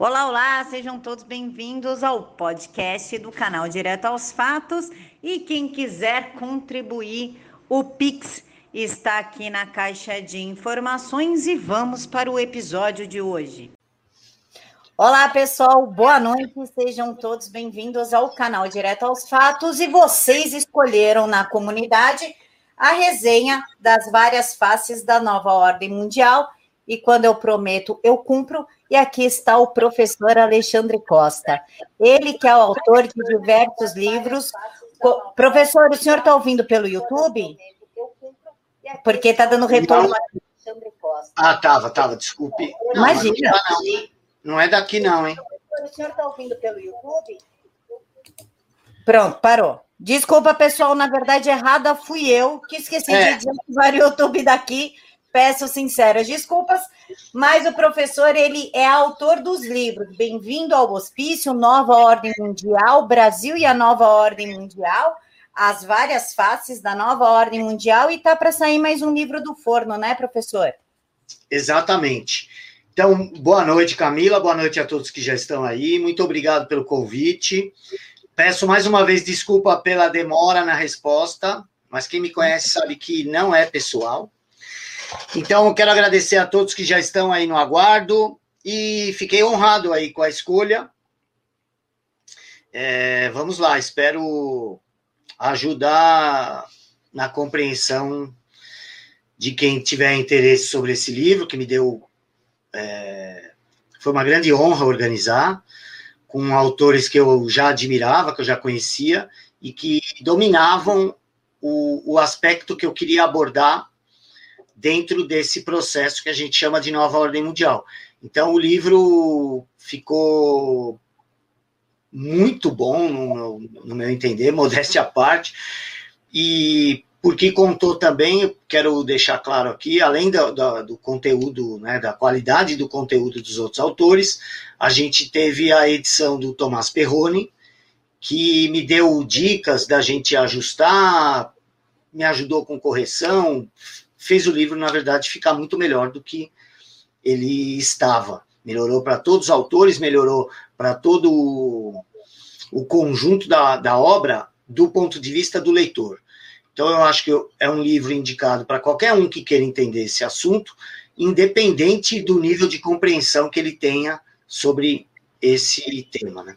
Olá, olá, sejam todos bem-vindos ao podcast do canal Direto aos Fatos. E quem quiser contribuir, o Pix está aqui na caixa de informações e vamos para o episódio de hoje. Olá, pessoal, boa noite, sejam todos bem-vindos ao canal Direto aos Fatos. E vocês escolheram na comunidade a resenha das várias faces da nova ordem mundial. E quando eu prometo, eu cumpro. E aqui está o professor Alexandre Costa. Ele que é o autor de diversos livros. Professor, o senhor está ouvindo pelo YouTube? Porque está dando retorno. Ah, tava, tava, desculpe. Não, Imagina. Não. não. é daqui, não, hein? O senhor está ouvindo pelo YouTube? Pronto, parou. Desculpa, pessoal, na verdade, errada fui eu que esqueci é. de desativar o YouTube daqui. Peço sinceras desculpas, mas o professor ele é autor dos livros Bem-vindo ao Hospício, Nova Ordem Mundial, Brasil e a Nova Ordem Mundial, as várias faces da Nova Ordem Mundial e tá para sair mais um livro do forno, né, professor? Exatamente. Então, boa noite, Camila, boa noite a todos que já estão aí. Muito obrigado pelo convite. Peço mais uma vez desculpa pela demora na resposta, mas quem me conhece sabe que não é pessoal. Então, quero agradecer a todos que já estão aí no aguardo e fiquei honrado aí com a escolha. É, vamos lá, espero ajudar na compreensão de quem tiver interesse sobre esse livro, que me deu. É, foi uma grande honra organizar, com autores que eu já admirava, que eu já conhecia, e que dominavam o, o aspecto que eu queria abordar dentro desse processo que a gente chama de nova ordem mundial. Então, o livro ficou muito bom, no, no meu entender, modéstia à parte, e porque contou também, quero deixar claro aqui, além do, do, do, conteúdo, né, da qualidade do conteúdo dos outros autores, a gente teve a edição do Tomás Perrone, que me deu dicas da gente ajustar, me ajudou com correção, fez o livro, na verdade, ficar muito melhor do que ele estava. Melhorou para todos os autores, melhorou para todo o, o conjunto da, da obra do ponto de vista do leitor. Então, eu acho que é um livro indicado para qualquer um que queira entender esse assunto, independente do nível de compreensão que ele tenha sobre esse tema. Né?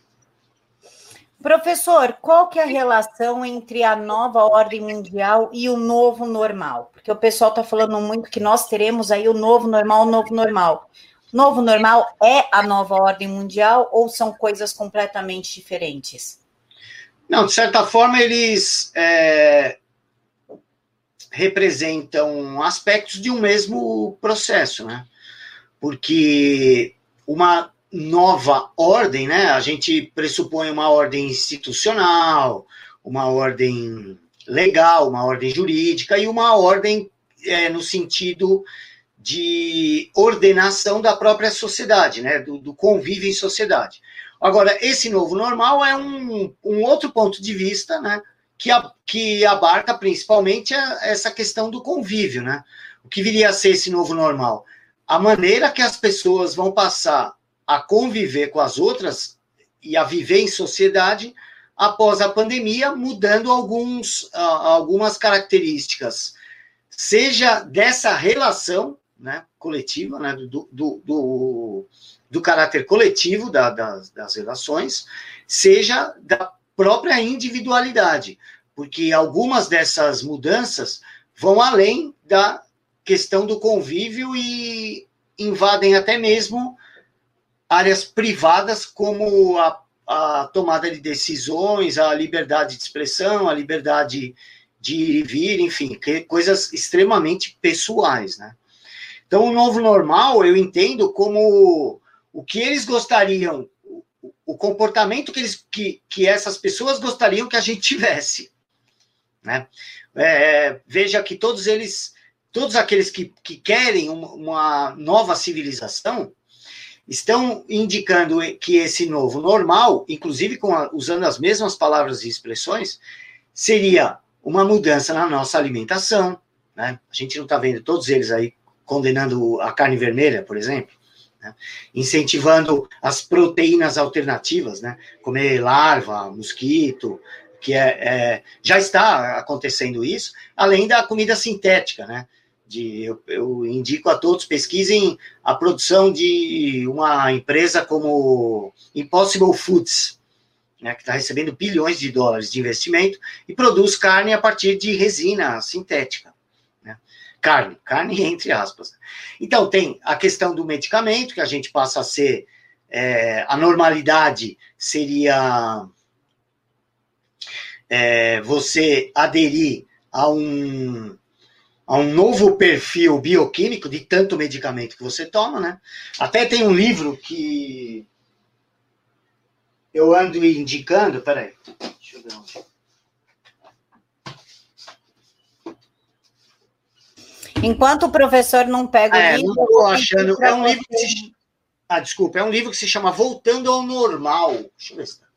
Professor, qual que é a relação entre a nova ordem mundial e o novo normal? Porque o pessoal está falando muito que nós teremos aí o novo normal, o novo normal. Novo normal é a nova ordem mundial ou são coisas completamente diferentes? Não, de certa forma, eles é, representam aspectos de um mesmo processo, né? Porque uma nova ordem, né? A gente pressupõe uma ordem institucional, uma ordem legal, uma ordem jurídica e uma ordem é, no sentido de ordenação da própria sociedade, né? Do, do, convívio em sociedade. Agora, esse novo normal é um, um outro ponto de vista, né? Que, a, que abarca principalmente a, essa questão do convívio, né? O que viria a ser esse novo normal? A maneira que as pessoas vão passar a conviver com as outras e a viver em sociedade após a pandemia, mudando alguns, algumas características, seja dessa relação né, coletiva, né, do, do, do, do caráter coletivo da, das, das relações, seja da própria individualidade, porque algumas dessas mudanças vão além da questão do convívio e invadem até mesmo áreas privadas como a, a tomada de decisões, a liberdade de expressão, a liberdade de ir e vir, enfim, coisas extremamente pessoais, né? Então, o novo normal eu entendo como o que eles gostariam, o comportamento que, eles, que, que essas pessoas gostariam que a gente tivesse, né? É, veja que todos eles, todos aqueles que, que querem uma, uma nova civilização, estão indicando que esse novo normal, inclusive a, usando as mesmas palavras e expressões, seria uma mudança na nossa alimentação. Né? A gente não está vendo todos eles aí condenando a carne vermelha, por exemplo. né? incentivando as proteínas alternativas, né? comer larva, mosquito, que é, é, já está acontecendo isso, além da comida sintética, né? De, eu, eu, indico a todos pesquisem a produção de uma empresa como Impossible Foods, né, que está recebendo bilhões de dólares de investimento e produz carne a partir de resina sintética. Né? Carne, carne entre aspas. Então, tem a questão do medicamento, que a gente passa a ser. É, a normalidade seria é, você aderir a um, a um novo perfil bioquímico de tanto medicamento que você toma, né? Até tem um livro que eu ando indicando, peraí, deixa eu ver onde. Enquanto o professor não pega é, o livro. Não estou achando. É um livro que se... Ah, desculpa, é um livro que se chama Voltando ao Normal. Deixa eu ver se tá.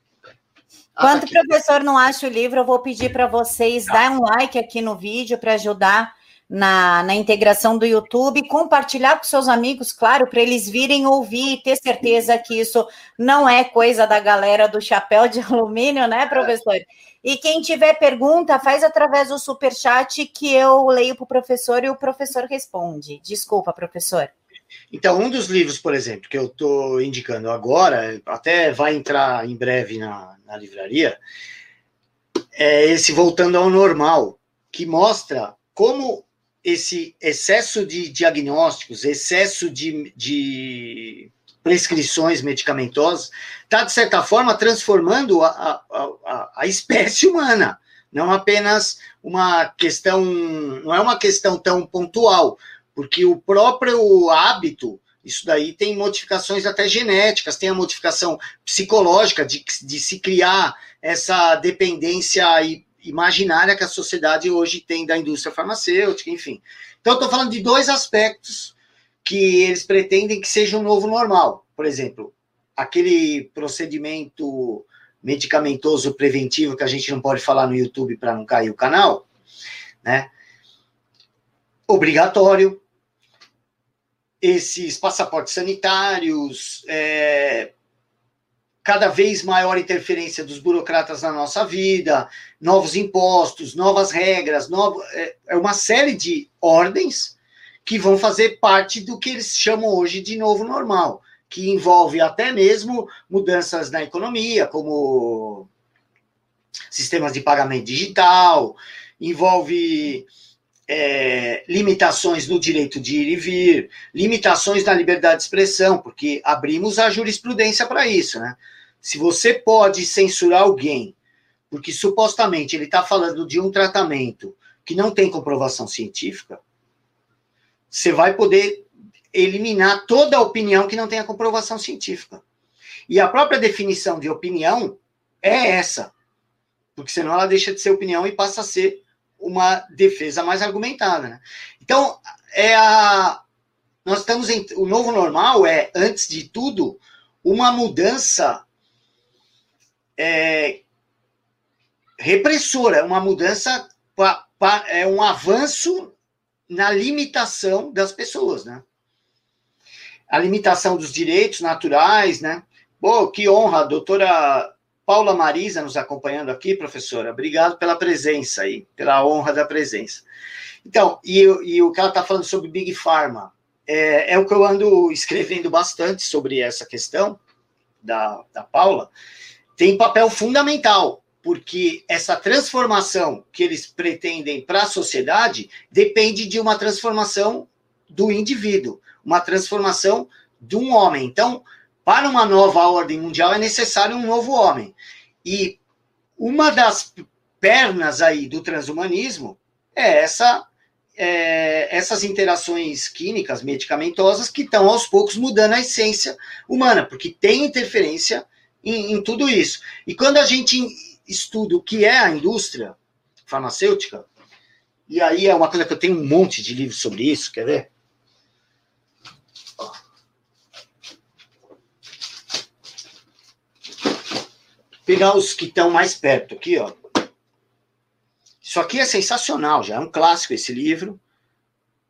Enquanto ah, tá o professor não acha o livro, eu vou pedir para vocês dar um like aqui no vídeo para ajudar na, na integração do YouTube, compartilhar com seus amigos, claro, para eles virem ouvir e ter certeza que isso não é coisa da galera do chapéu de alumínio, né, professor? E quem tiver pergunta, faz através do super chat que eu leio para o professor e o professor responde. Desculpa, professor. Então, um dos livros, por exemplo, que eu estou indicando agora, até vai entrar em breve na, na livraria, é esse Voltando ao Normal, que mostra como esse excesso de diagnósticos, excesso de, de prescrições medicamentosas, está, de certa forma, transformando a, a, a, espécie humana. Não apenas uma questão, não é uma questão tão pontual, porque o próprio hábito, isso daí tem modificações até genéticas, tem a modificação psicológica de, de se criar essa dependência imaginária que a sociedade hoje tem da indústria farmacêutica, enfim. Então, estou falando de dois aspectos que eles pretendem que seja um novo normal. Por exemplo, aquele procedimento medicamentoso preventivo que a gente não pode falar no YouTube para não cair o canal, né? Obrigatório, esses passaportes sanitários, é, cada vez maior interferência dos burocratas na nossa vida, novos impostos, novas regras, novo, é, é uma série de ordens que vão fazer parte do que eles chamam hoje de novo normal, que envolve até mesmo mudanças na economia, como sistemas de pagamento digital, envolve é, limitações no direito de ir e vir, limitações na liberdade de expressão, porque abrimos a jurisprudência para isso, né? Se você pode censurar alguém porque supostamente ele está falando de um tratamento que não tem comprovação científica, você vai poder eliminar toda a opinião que não tenha comprovação científica. E a própria definição de opinião é essa, porque senão ela deixa de ser opinião e passa a ser uma defesa mais argumentada. Né? Então, é a, nós estamos em, o novo normal é, antes de tudo, uma mudança é, repressora, é uma mudança, pa, pa, é um avanço na limitação das pessoas, né? A limitação dos direitos naturais, né? Pô, que honra, a doutora Paula Marisa nos acompanhando aqui, professora. Obrigado pela presença aí, pela honra da presença. Então, e, e o que ela está falando sobre Big Pharma, é, é, o que eu ando escrevendo bastante sobre essa questão da, da Paula, tem papel fundamental, porque essa transformação que eles pretendem para a sociedade depende de uma transformação do indivíduo, uma transformação de um homem. Então, para uma nova ordem mundial é necessário um novo homem. E uma das pernas aí do transhumanismo é essa é, essas interações químicas, medicamentosas, que estão aos poucos mudando a essência humana, porque tem interferência em, em tudo isso. E quando a gente estuda o que é a indústria farmacêutica, e aí é uma coisa que eu tenho um monte de livros sobre isso, quer ver? pegar os que estão mais perto aqui, ó. Isso aqui é sensacional, já é um clássico esse livro.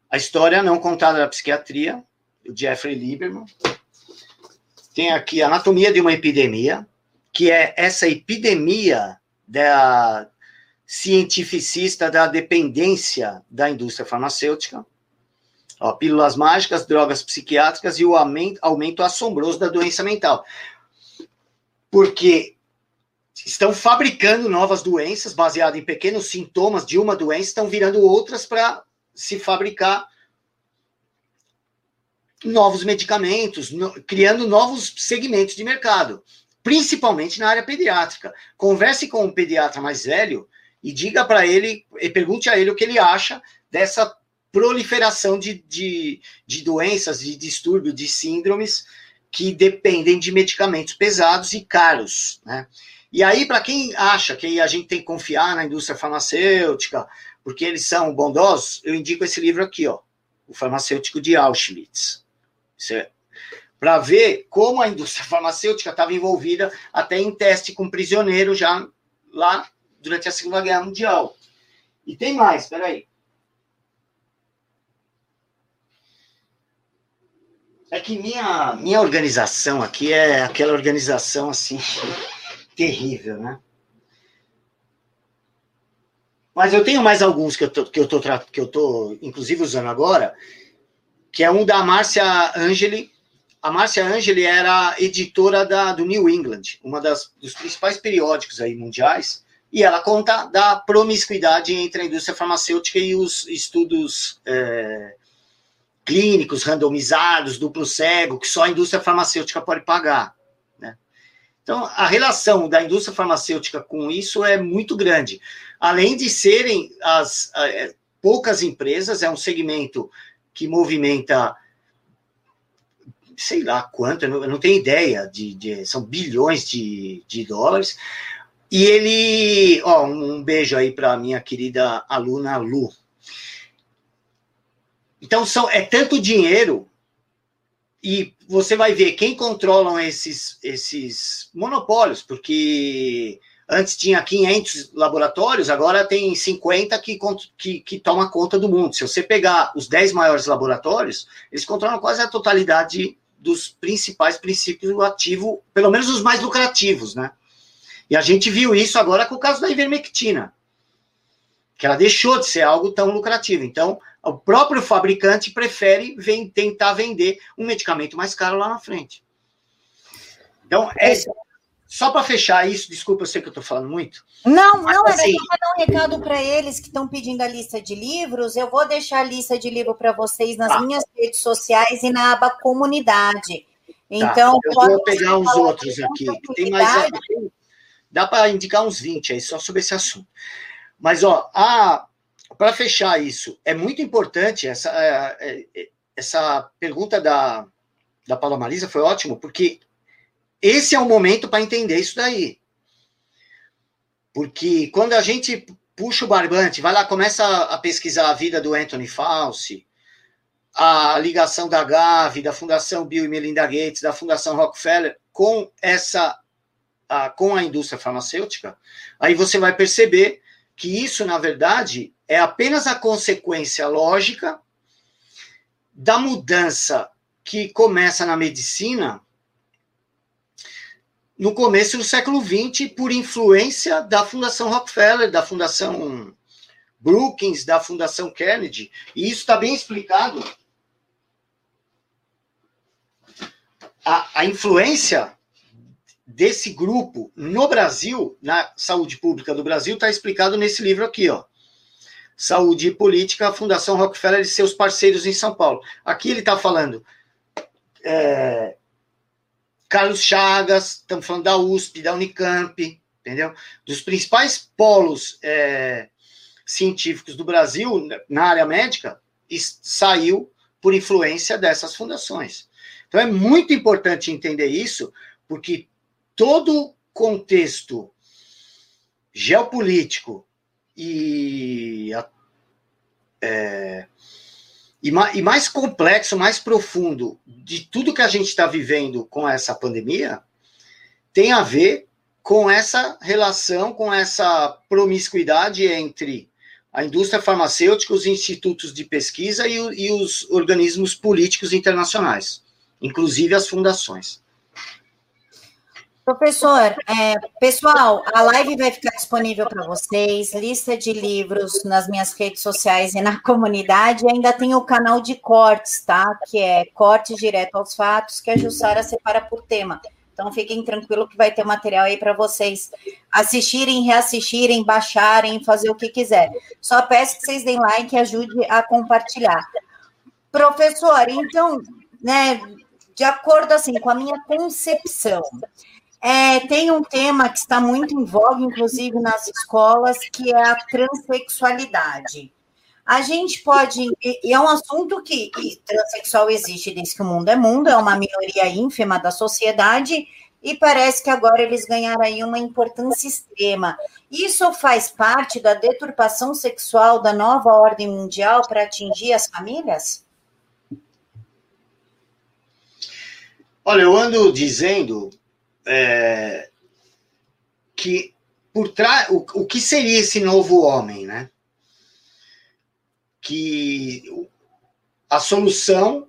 A história não contada da psiquiatria, o Jeffrey Lieberman. Tem aqui Anatomia de uma Epidemia, que é essa epidemia da cientificista da dependência da indústria farmacêutica. Ó, pílulas mágicas, drogas psiquiátricas e o aumento, aumento assombroso da doença mental. Porque estão fabricando novas doenças baseadas em pequenos sintomas de uma doença, estão virando outras para se fabricar novos medicamentos, no, criando novos segmentos de mercado, principalmente na área pediátrica. Converse com um pediatra mais velho e diga para ele, e pergunte a ele o que ele acha dessa proliferação de, de, de doenças, de distúrbios, de síndromes que dependem de medicamentos pesados e caros, né? E aí, para quem acha que a gente tem que confiar na indústria farmacêutica, porque eles são bondosos, eu indico esse livro aqui, ó, O Farmacêutico de Auschwitz. Para ver como a indústria farmacêutica estava envolvida até em teste com prisioneiro já lá durante a Segunda Guerra Mundial. E tem mais, espera aí. É que minha, minha organização aqui é aquela organização assim terrível, né? Mas eu tenho mais alguns que eu tô, que eu tô, que eu tô inclusive usando agora, que é um da Márcia Angeli. A Márcia Angeli era editora da, do New England, uma das dos principais periódicos aí mundiais, e ela conta da promiscuidade entre a indústria farmacêutica e os estudos é, clínicos randomizados, duplo cego, que só a indústria farmacêutica pode pagar. Né? Então, a relação da indústria farmacêutica com isso é muito grande. Além de serem as é, poucas empresas, é um segmento que movimenta sei lá quanto, eu não, tenho ideia, de, de, são bilhões de, de dólares. E ele, ó, um, um beijo aí para minha querida aluna Lu. Então são, é tanto dinheiro e você vai ver quem controlam esses, esses monopólios, porque Antes tinha 500 laboratórios, agora tem 50 que, que, que toma conta do mundo. Se você pegar os 10 maiores laboratórios, eles controlam quase a totalidade dos principais princípios ativos, pelo menos os mais lucrativos, né? E a gente viu isso agora com o caso da ivermectina, que ela deixou de ser algo tão lucrativo. Então, o próprio fabricante prefere vem, tentar vender um medicamento mais caro lá na frente. Então, essa, só para fechar isso, desculpa, eu sei que eu estou falando muito. Não, mas, não, assim, era só para dar um recado para eles que estão pedindo a lista de livros. Eu vou deixar a lista de livro para vocês nas tá. minhas redes sociais e na aba comunidade. Tá, então, tá. eu vou pegar uns outros aqui. Tem mais. Dá para indicar uns 20 aí, só sobre esse assunto. Mas, ó, para fechar isso, é muito importante essa, é, é, essa pergunta da, da Paula Marisa, foi ótimo, porque esse é o momento para entender isso daí. Porque quando a gente puxa o barbante, vai lá, começa a pesquisar a vida do Anthony Fauci, a ligação da Gavi, da Fundação Bill e Melinda Gates, da Fundação Rockefeller com essa a, com a indústria farmacêutica, aí você vai perceber que isso, na verdade, é apenas a consequência lógica da mudança que começa na medicina no começo do século XX, por influência da Fundação Rockefeller, da Fundação Brookings, da Fundação Kennedy. E isso está bem explicado. A, a influência desse grupo no Brasil, na saúde pública do Brasil, está explicado nesse livro aqui, ó. Saúde e Política, Fundação Rockefeller e seus parceiros em São Paulo. Aqui ele está falando é, Carlos Chagas, estamos falando da USP, da Unicamp, entendeu? Dos principais polos é, científicos do Brasil na área médica, saiu por influência dessas fundações. Então é muito importante entender isso, porque todo contexto geopolítico e é, e, e mais complexo, mais profundo de tudo que a gente está vivendo com essa pandemia tem a ver com essa relação, com essa promiscuidade entre a indústria farmacêutica, os institutos de pesquisa e, e os organismos políticos internacionais, inclusive as fundações. Professor, é, pessoal, a live vai ficar disponível para vocês, lista de livros nas minhas redes sociais e na comunidade. Ainda tem o canal de cortes, tá? Que é Cortes Direto aos Fatos, que a Jussara separa por tema. Então fiquem tranquilos que vai ter material aí para vocês assistirem, reassistirem, baixarem, fazer o que quiser. Só peço que vocês deem like e ajude a compartilhar. Professor, então, né, de acordo assim com a minha concepção, é, tem um tema que está muito em voga, inclusive nas escolas, que é a transexualidade. A gente pode, e é um assunto que, que transexual existe desde que o mundo é mundo, é uma minoria ínfima da sociedade, e parece que agora eles ganharam aí uma importância extrema. Isso faz parte da deturpação sexual da nova ordem mundial para atingir as famílias? Olha, eu ando dizendo é, que por trás o, o que seria esse novo homem, né? Que a solução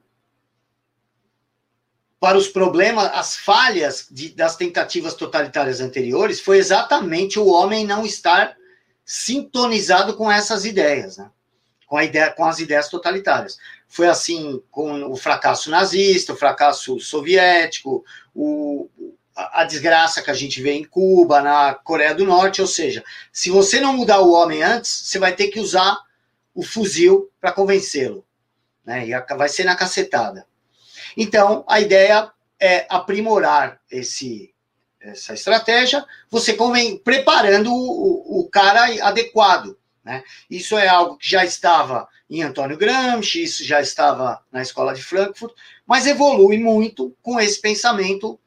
para os problemas, as falhas de, das tentativas totalitárias anteriores foi exatamente o homem não estar sintonizado com essas ideias, né? com, ideia, com as ideias totalitárias. Foi assim com o fracasso nazista, o fracasso soviético, o, a desgraça que a gente vê em Cuba, na Coreia do Norte, ou seja, se você não mudar o homem antes, você vai ter que usar o fuzil para convencê-lo, né? E vai ser na cacetada. Então, a ideia é aprimorar esse essa estratégia, você convém preparando o, o cara adequado, né? Isso é algo que já estava em Antônio Gramsci, isso já estava na escola de Frankfurt, mas evolui muito com esse pensamento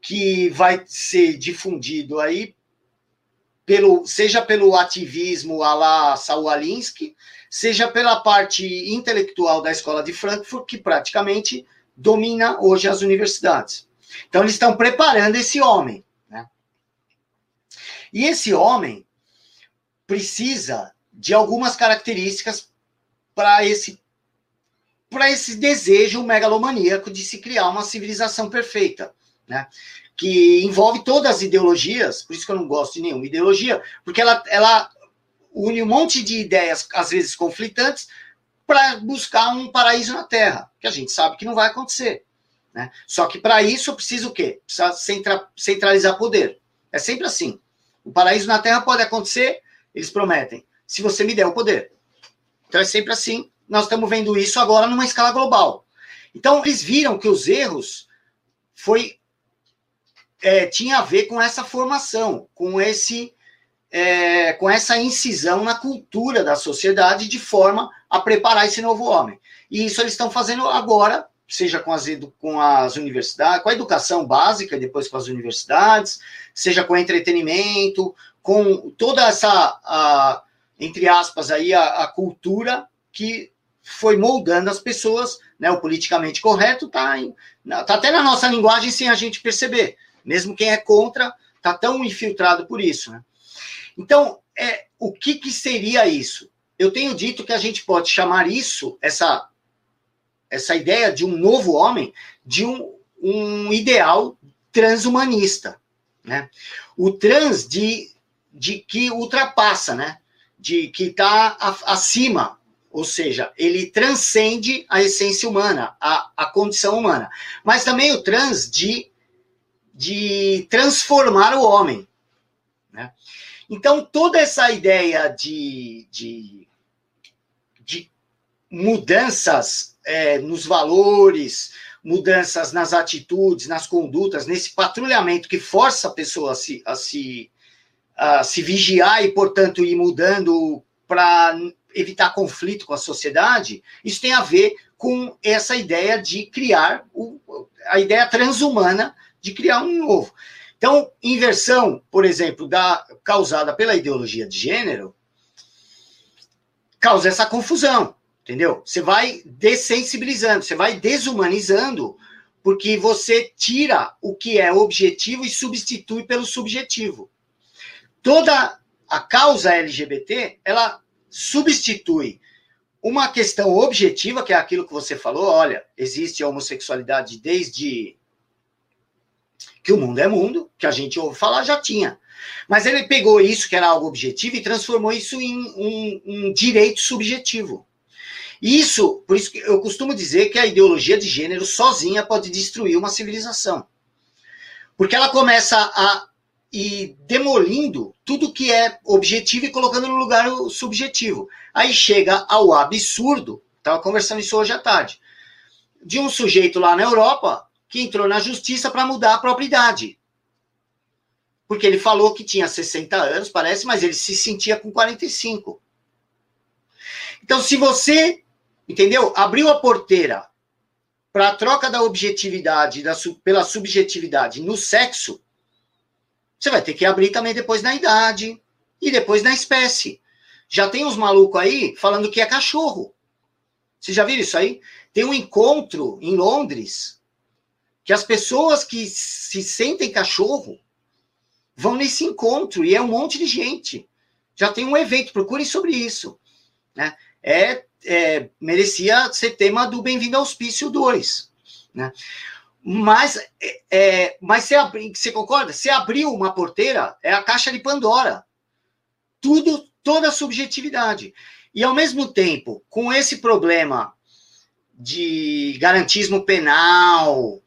que vai ser difundido aí pelo, seja pelo ativismo a la Saul Alinsky, seja pela parte intelectual da escola de Frankfurt, que praticamente domina hoje as universidades. Então, eles estão preparando esse homem. Né? E esse homem precisa de algumas características para esse para esse desejo megalomaníaco de se criar uma civilização perfeita né? que envolve todas as ideologias, por isso que eu não gosto de nenhuma ideologia, porque ela, ela une um monte de ideias, às vezes conflitantes, para buscar um paraíso na Terra, que a gente sabe que não vai acontecer. Né? Só que para isso precisa o quê? Precisa centra, centralizar poder. É sempre assim. O paraíso na Terra pode acontecer, eles prometem, se você me der o poder. Então é sempre assim. Nós estamos vendo isso agora numa escala global. Então eles viram que os erros foi é, tinha a ver com essa formação, com esse é, com essa incisão na cultura da sociedade de forma a preparar esse novo homem. E isso eles estão fazendo agora, seja com as, com as universidades, com a educação básica depois com as universidades, seja com entretenimento, com toda essa, a, entre aspas, aí, a, a, cultura que foi moldando as pessoas, né? O politicamente correto está tá até na nossa linguagem sem a gente perceber. Mesmo quem é contra está tão infiltrado por isso. Né? Então, é, o que, que seria isso? Eu tenho dito que a gente pode chamar isso, essa, essa ideia de um novo homem, de um, um ideal transhumanista. Né? O trans de, de que ultrapassa, né? de que está acima, ou seja, ele transcende a essência humana, a, a condição humana. Mas também o trans de de transformar o homem. Né? Então, toda essa ideia de, de, de mudanças é, nos valores, mudanças nas atitudes, nas condutas, nesse patrulhamento que força a pessoa a se, a se, a se vigiar e, portanto, ir mudando para evitar conflito com a sociedade, isso tem a ver com essa ideia de criar o, a ideia transhumana de criar um novo. Então, inversão, por exemplo, da, causada pela ideologia de gênero, causa essa confusão, entendeu? Você vai dessensibilizando, você vai desumanizando, porque você tira o que é objetivo e substitui pelo subjetivo. Toda a causa LGBT, ela substitui uma questão objetiva, que é aquilo que você falou, olha, existe a homossexualidade desde que o mundo é mundo, que a gente ouve falar, já tinha. Mas ele pegou isso, que era algo objetivo, e transformou isso em um, um direito subjetivo. Isso, por isso que eu costumo dizer que a ideologia de gênero sozinha pode destruir uma civilização. Porque ela começa a ir demolindo tudo que é objetivo e colocando no lugar o subjetivo. Aí chega ao absurdo, estava conversando isso hoje à tarde, de um sujeito lá na Europa que entrou na justiça para mudar a propriedade. Porque ele falou que tinha 60 anos, parece, mas ele se sentia com 45. Então, se você entendeu? Abriu a porteira para a troca da objetividade da, pela subjetividade no sexo, você vai ter que abrir também depois na idade e depois na espécie. Já tem uns malucos aí falando que é cachorro. Vocês já viram isso aí? Tem um encontro em Londres que as pessoas que se sentem cachorro vão nesse encontro e é um monte de gente. Já tem um evento, procurem sobre isso. Né? É é, merecia ser tema do Bem-vindo ao Hospício 2. Né? Mas, é, é, mas você, abri, você concorda? Você abriu uma porteira, é a caixa de Pandora. Tudo, toda a subjetividade. E, ao mesmo tempo, com esse problema de garantismo penal,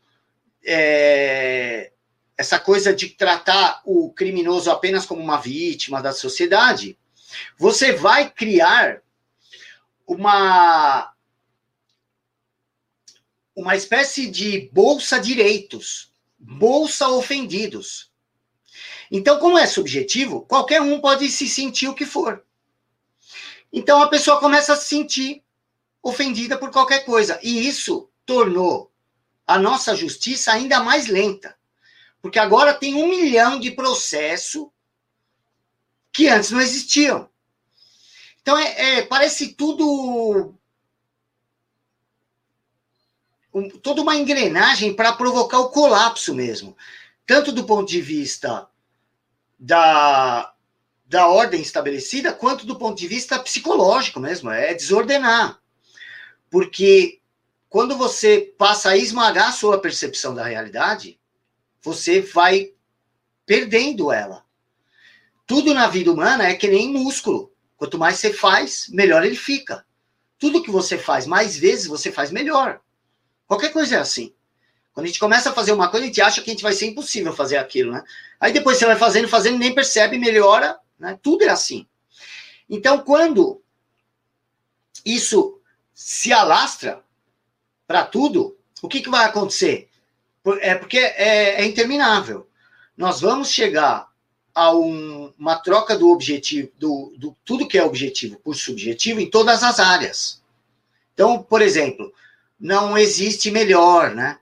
é, essa coisa de tratar o criminoso apenas como uma vítima da sociedade, você vai criar uma uma espécie de bolsa direitos, bolsa ofendidos. Então, como é subjetivo, qualquer um pode se sentir o que for. Então a pessoa começa a se sentir ofendida por qualquer coisa. E isso tornou a nossa justiça ainda mais lenta. Porque agora tem um milhão de processos que antes não existiam. Então, é, é parece tudo. Um, toda uma engrenagem para provocar o colapso mesmo. Tanto do ponto de vista da, da ordem estabelecida, quanto do ponto de vista psicológico mesmo. É desordenar. Porque quando você passa a esmagar a sua percepção da realidade, você vai perdendo ela. Tudo na vida humana é que nem músculo. Quanto mais você faz, melhor ele fica. Tudo que você faz mais vezes, você faz melhor. Qualquer coisa é assim. Quando a gente começa a fazer uma coisa, a gente acha que a gente vai ser impossível fazer aquilo, né? Aí depois você vai fazendo, fazendo, nem percebe, melhora, né? Tudo é assim. Então, quando isso se alastra para tudo, o que, que vai acontecer? É porque é, é interminável. Nós vamos chegar a um, uma troca do objetivo, do, do tudo que é objetivo por subjetivo em todas as áreas. Então, por exemplo, não existe melhor, né?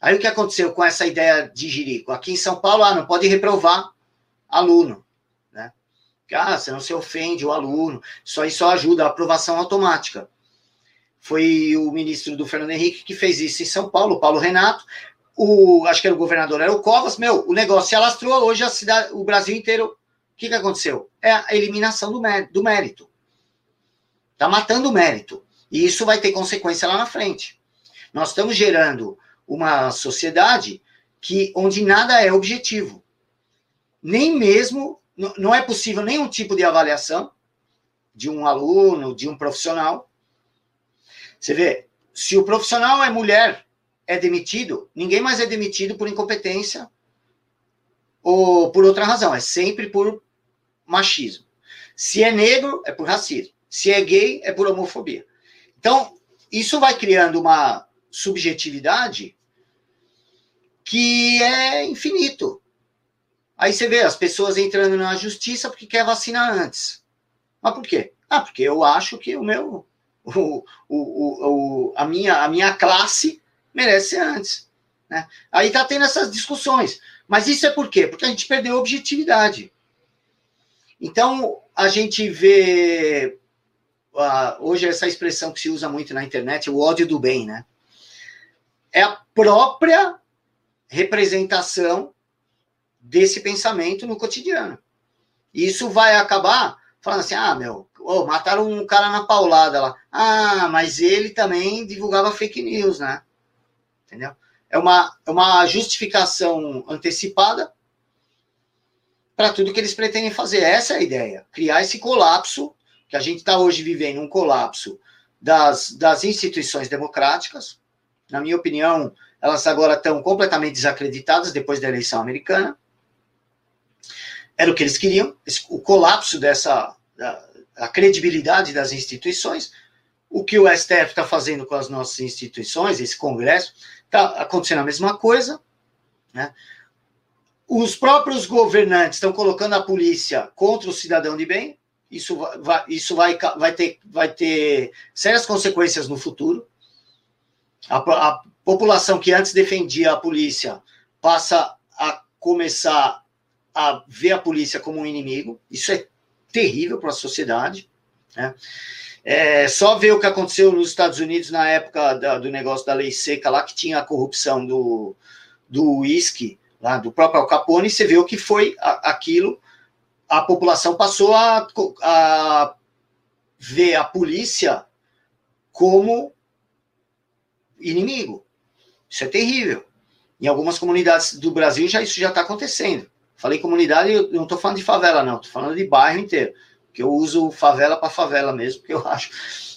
Aí o que aconteceu com essa ideia de Jirico? Aqui em São Paulo, ah, não pode reprovar aluno, né? Ah, você não se ofende o aluno, isso aí só ajuda a aprovação automática. Foi o ministro do Fernando Henrique que fez isso em São Paulo, Paulo Renato, o, acho que era o governador, era o Covas, meu, o negócio se alastrou, hoje a cidade, o Brasil inteiro, o que, que aconteceu? É a eliminação do, mérito, do mérito. Está matando o mérito. E isso vai ter consequência lá na frente. Nós estamos gerando uma sociedade que onde nada é objetivo. Nem mesmo, não é possível nenhum tipo de avaliação de um aluno, de um profissional. Você vê, se o profissional é mulher, é demitido, ninguém mais é demitido por incompetência ou por outra razão, é sempre por machismo. Se é negro, é por racismo. Se é gay, é por homofobia. Então, isso vai criando uma subjetividade que é infinito. Aí você vê as pessoas entrando na justiça porque quer vacinar antes. Mas por quê? Ah, porque eu acho que o meu, o, o, o, a, minha, a minha classe merece ser antes. Né? Aí tá tendo essas discussões. Mas isso é por quê? Porque a gente perdeu a objetividade. Então, a gente vê uh, hoje essa expressão que se usa muito na internet, o ódio do bem, né? É a própria representação desse pensamento no cotidiano. Isso vai acabar falando assim: ah, meu, oh, mataram um cara na paulada lá. Ah, mas ele também divulgava fake news, né? entendeu? é uma, é uma justificação antecipada para tudo que eles pretendem fazer. Essa é a ideia, criar esse colapso, que a gente está hoje vivendo um colapso das, das instituições democráticas. Na minha opinião, elas agora estão completamente desacreditadas depois da eleição americana. Era o que eles queriam, o colapso dessa a credibilidade das instituições. O que o STF está fazendo com as nossas instituições, esse Congresso, está acontecendo a mesma coisa. Né? Os próprios governantes estão colocando a polícia contra o cidadão de bem. Isso, vai, isso vai, vai, ter, vai ter sérias consequências no futuro. A, a população que antes defendia a polícia passa a começar a ver a polícia como um inimigo. Isso é terrível para a sociedade. Né? É, só ver o que aconteceu nos Estados Unidos na época da, do negócio da lei seca lá, que tinha a corrupção do, uísque, lá do próprio Al Capone, você vê o que foi a, aquilo. A população passou a, a ver a polícia como inimigo. Isso é terrível. Em algumas comunidades do Brasil já isso já está acontecendo. Falei comunidade, eu não estou falando de favela, não, estou falando de bairro inteiro. Que eu uso favela para favela mesmo, porque eu acho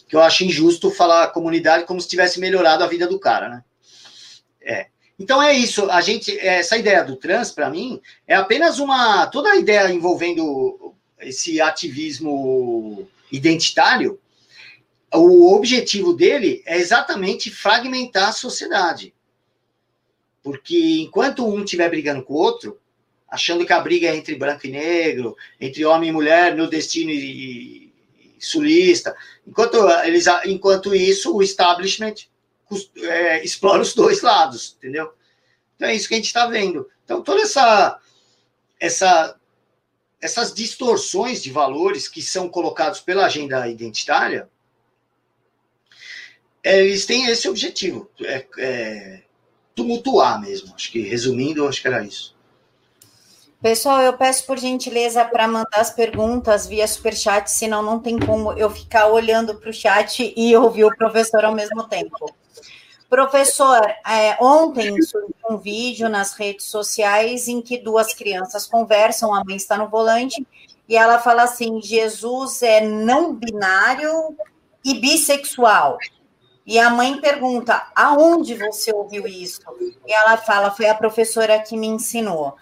que eu acho injusto falar comunidade como se tivesse melhorado a vida do cara, né? É. Então é isso. A gente, essa ideia do trans, para mim, é apenas uma. Toda a ideia envolvendo esse ativismo identitário, o objetivo dele é exatamente fragmentar a sociedade. Porque enquanto um estiver brigando com o outro, achando que a briga é entre branco e negro, entre homem e mulher, nordestino e, e sulista. Enquanto, eles, enquanto isso, o establishment é, explora os dois lados, entendeu? Então é isso que a gente está vendo. Então, toda essa, essa, essas distorções de valores que são colocados pela agenda identitária, eles têm esse objetivo, é, é tumultuar mesmo. Acho que, resumindo, acho que era isso. Pessoal, eu peço por gentileza para mandar as perguntas via superchat, senão não tem como eu ficar olhando para o chat e ouvir o professor ao mesmo tempo. Professor, é, ontem surgiu um vídeo nas redes sociais em que duas crianças conversam, a mãe está no volante, e ela fala assim: Jesus é não binário e bissexual. E a mãe pergunta: aonde você ouviu isso? E ela fala: foi a professora que me ensinou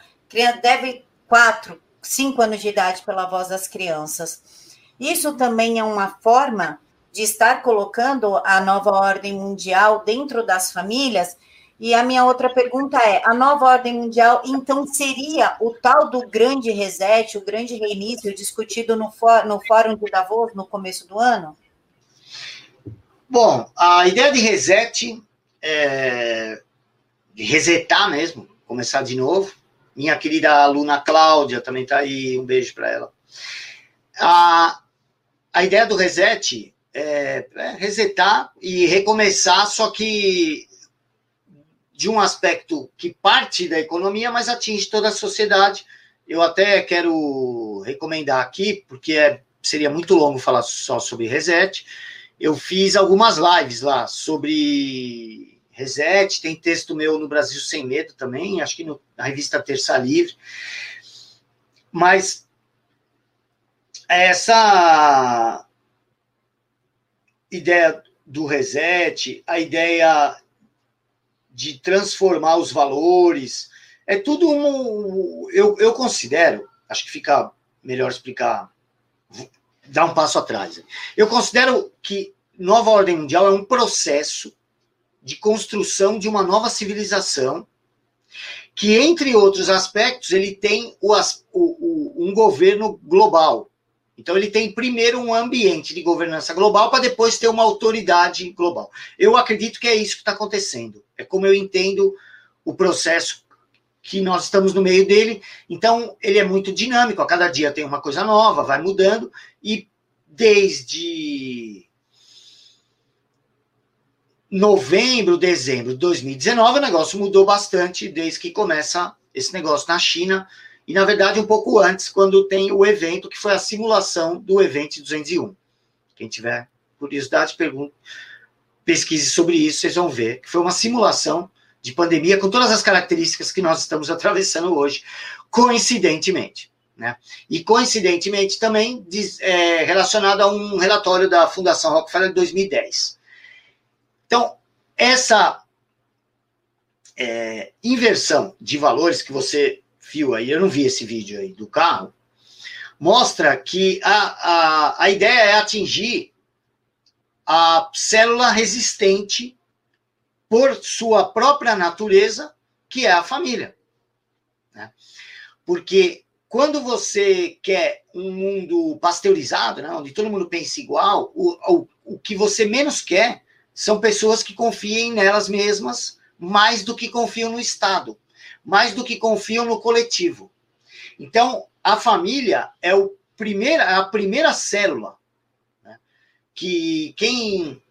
deve quatro, cinco anos de idade pela voz das crianças. Isso também é uma forma de estar colocando a nova ordem mundial dentro das famílias. E a minha outra pergunta é: a nova ordem mundial, então, seria o tal do grande reset, o grande reinício discutido no, no Fórum de Davos no começo do ano? Bom, a ideia de reset, é, de resetar mesmo, começar de novo, minha querida aluna Cláudia também está aí, um beijo para ela. A, a ideia do reset é, é resetar e recomeçar, só que de um aspecto que parte da economia, mas atinge toda a sociedade. Eu até quero recomendar aqui, porque é, seria muito longo falar só sobre reset. Eu fiz algumas lives lá sobre Reset, tem texto meu no Brasil Sem Medo também, acho que no, na revista Terça Livre. Mas essa ideia do reset, a ideia de transformar os valores, é tudo um. Eu, eu considero, acho que fica melhor explicar, dar um passo atrás. Eu considero que nova ordem mundial é um processo de construção de uma nova civilização, que, entre outros aspectos, ele tem o, o, um governo global. Então, ele tem primeiro um ambiente de governança global para depois ter uma autoridade global. Eu acredito que é isso que está acontecendo. É como eu entendo o processo que nós estamos no meio dele. Então, ele é muito dinâmico. A cada dia tem uma coisa nova, vai mudando. E desde novembro, dezembro de 2019, o negócio mudou bastante desde que começa esse negócio na China, e na verdade um pouco antes, quando tem o evento, que foi a simulação do evento 201. Quem tiver curiosidade, pergunte, pesquise sobre isso, vocês vão ver que foi uma simulação de pandemia, com todas as características que nós estamos atravessando hoje, coincidentemente. Né? E coincidentemente também diz, é, relacionado a um relatório da Fundação Rockefeller de 2010. Então, essa é, inversão de valores que você viu aí, eu não vi esse vídeo aí do carro, mostra que a, a, a ideia é atingir a célula resistente por sua própria natureza, que é a família. Né? Porque quando você quer um mundo pasteurizado, né, onde todo mundo pensa igual, o, o, o que você menos quer são pessoas que confiem nelas mesmas mais do que confiam no Estado, mais do que confiam no coletivo. Então, a família é primeira, é a primeira célula né, que quem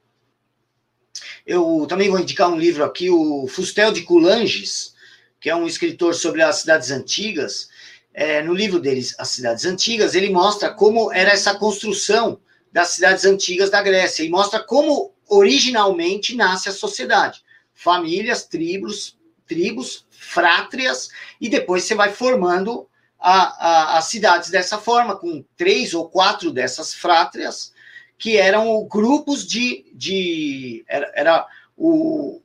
eu também vou indicar um livro aqui, o Fustel de Coulanges, que é um escritor sobre as cidades antigas. É, no livro deles, As Cidades Antigas, ele mostra como era essa construção das cidades antigas da Grécia e mostra como originalmente nasce a sociedade. Famílias, tribos, tribos, frátrias, e depois você vai formando as cidades dessa forma, com três ou quatro dessas frátrias, que eram grupos de. de era, era o,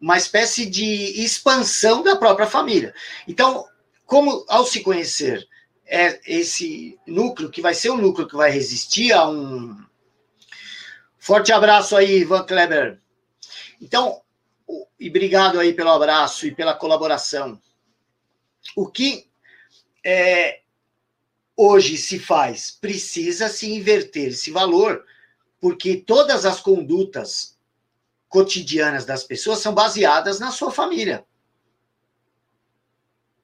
uma espécie de expansão da própria família. Então, como ao se conhecer é esse núcleo, que vai ser o núcleo que vai resistir a um. Forte abraço aí, Ivan Kleber. Então, e obrigado aí pelo abraço e pela colaboração. O que é, hoje se faz? Precisa se inverter esse valor, porque todas as condutas cotidianas das pessoas são baseadas na sua família.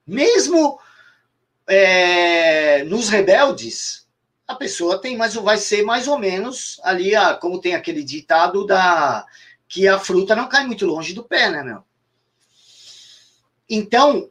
Mesmo é, nos rebeldes, a pessoa tem mais, vai ser mais ou menos ali, a, como tem aquele ditado da que a fruta não cai muito longe do pé, né, meu? Então,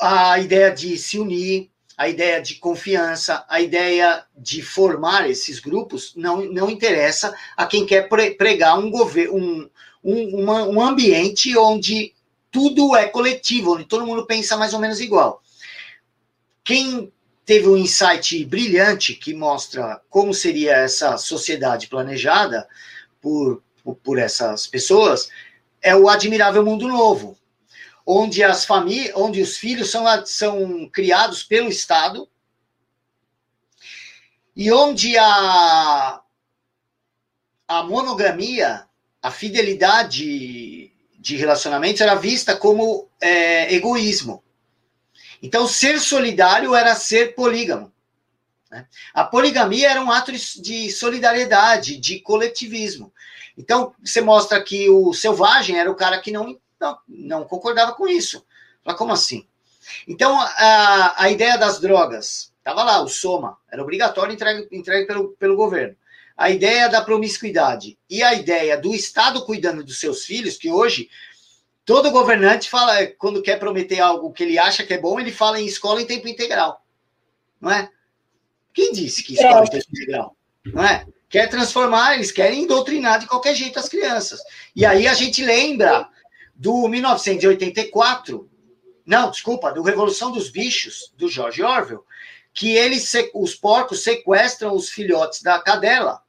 a ideia de se unir, a ideia de confiança, a ideia de formar esses grupos não, não interessa a quem quer pregar um governo, um, um, uma, um ambiente onde tudo é coletivo, onde todo mundo pensa mais ou menos igual. Quem teve um insight brilhante que mostra como seria essa sociedade planejada por, por, essas pessoas é o Admirável Mundo Novo, onde as famílias, onde os filhos são, são criados pelo Estado e onde a, a monogamia, a fidelidade de relacionamentos era vista como é, egoísmo. Então, ser solidário era ser polígamo. Né? A poligamia era um ato de solidariedade, de coletivismo. Então, você mostra que o selvagem era o cara que não não, não concordava com isso. Mas como assim? Então, a, a ideia das drogas, estava lá, o Soma, era obrigatório entregue, entregue pelo, pelo governo. A ideia da promiscuidade e a ideia do Estado cuidando dos seus filhos, que hoje todo governante fala, quando quer prometer algo que ele acha que é bom, ele fala em escola em tempo integral. Não é? Quem disse que escola é. em tempo integral? Não é? Quer transformar, eles querem doutrinar de qualquer jeito as crianças. E aí a gente lembra do 1984, não, desculpa, do Revolução dos Bichos, do George Orwell, que eles, os porcos sequestram os filhotes da cadela.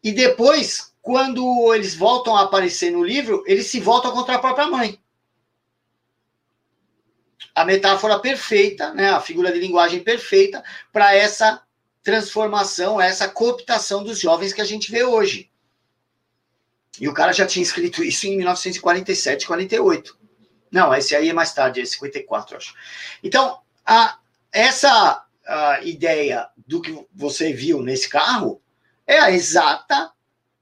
E depois, quando eles voltam a aparecer no livro, eles se voltam contra a própria mãe. A metáfora perfeita, né, a figura de linguagem perfeita para essa transformação, essa cooptação dos jovens que a gente vê hoje. E o cara já tinha escrito isso em 1947, 48. Não, esse aí é mais tarde, é 54, acho. Então, a, essa a ideia do que você viu nesse carro é a exata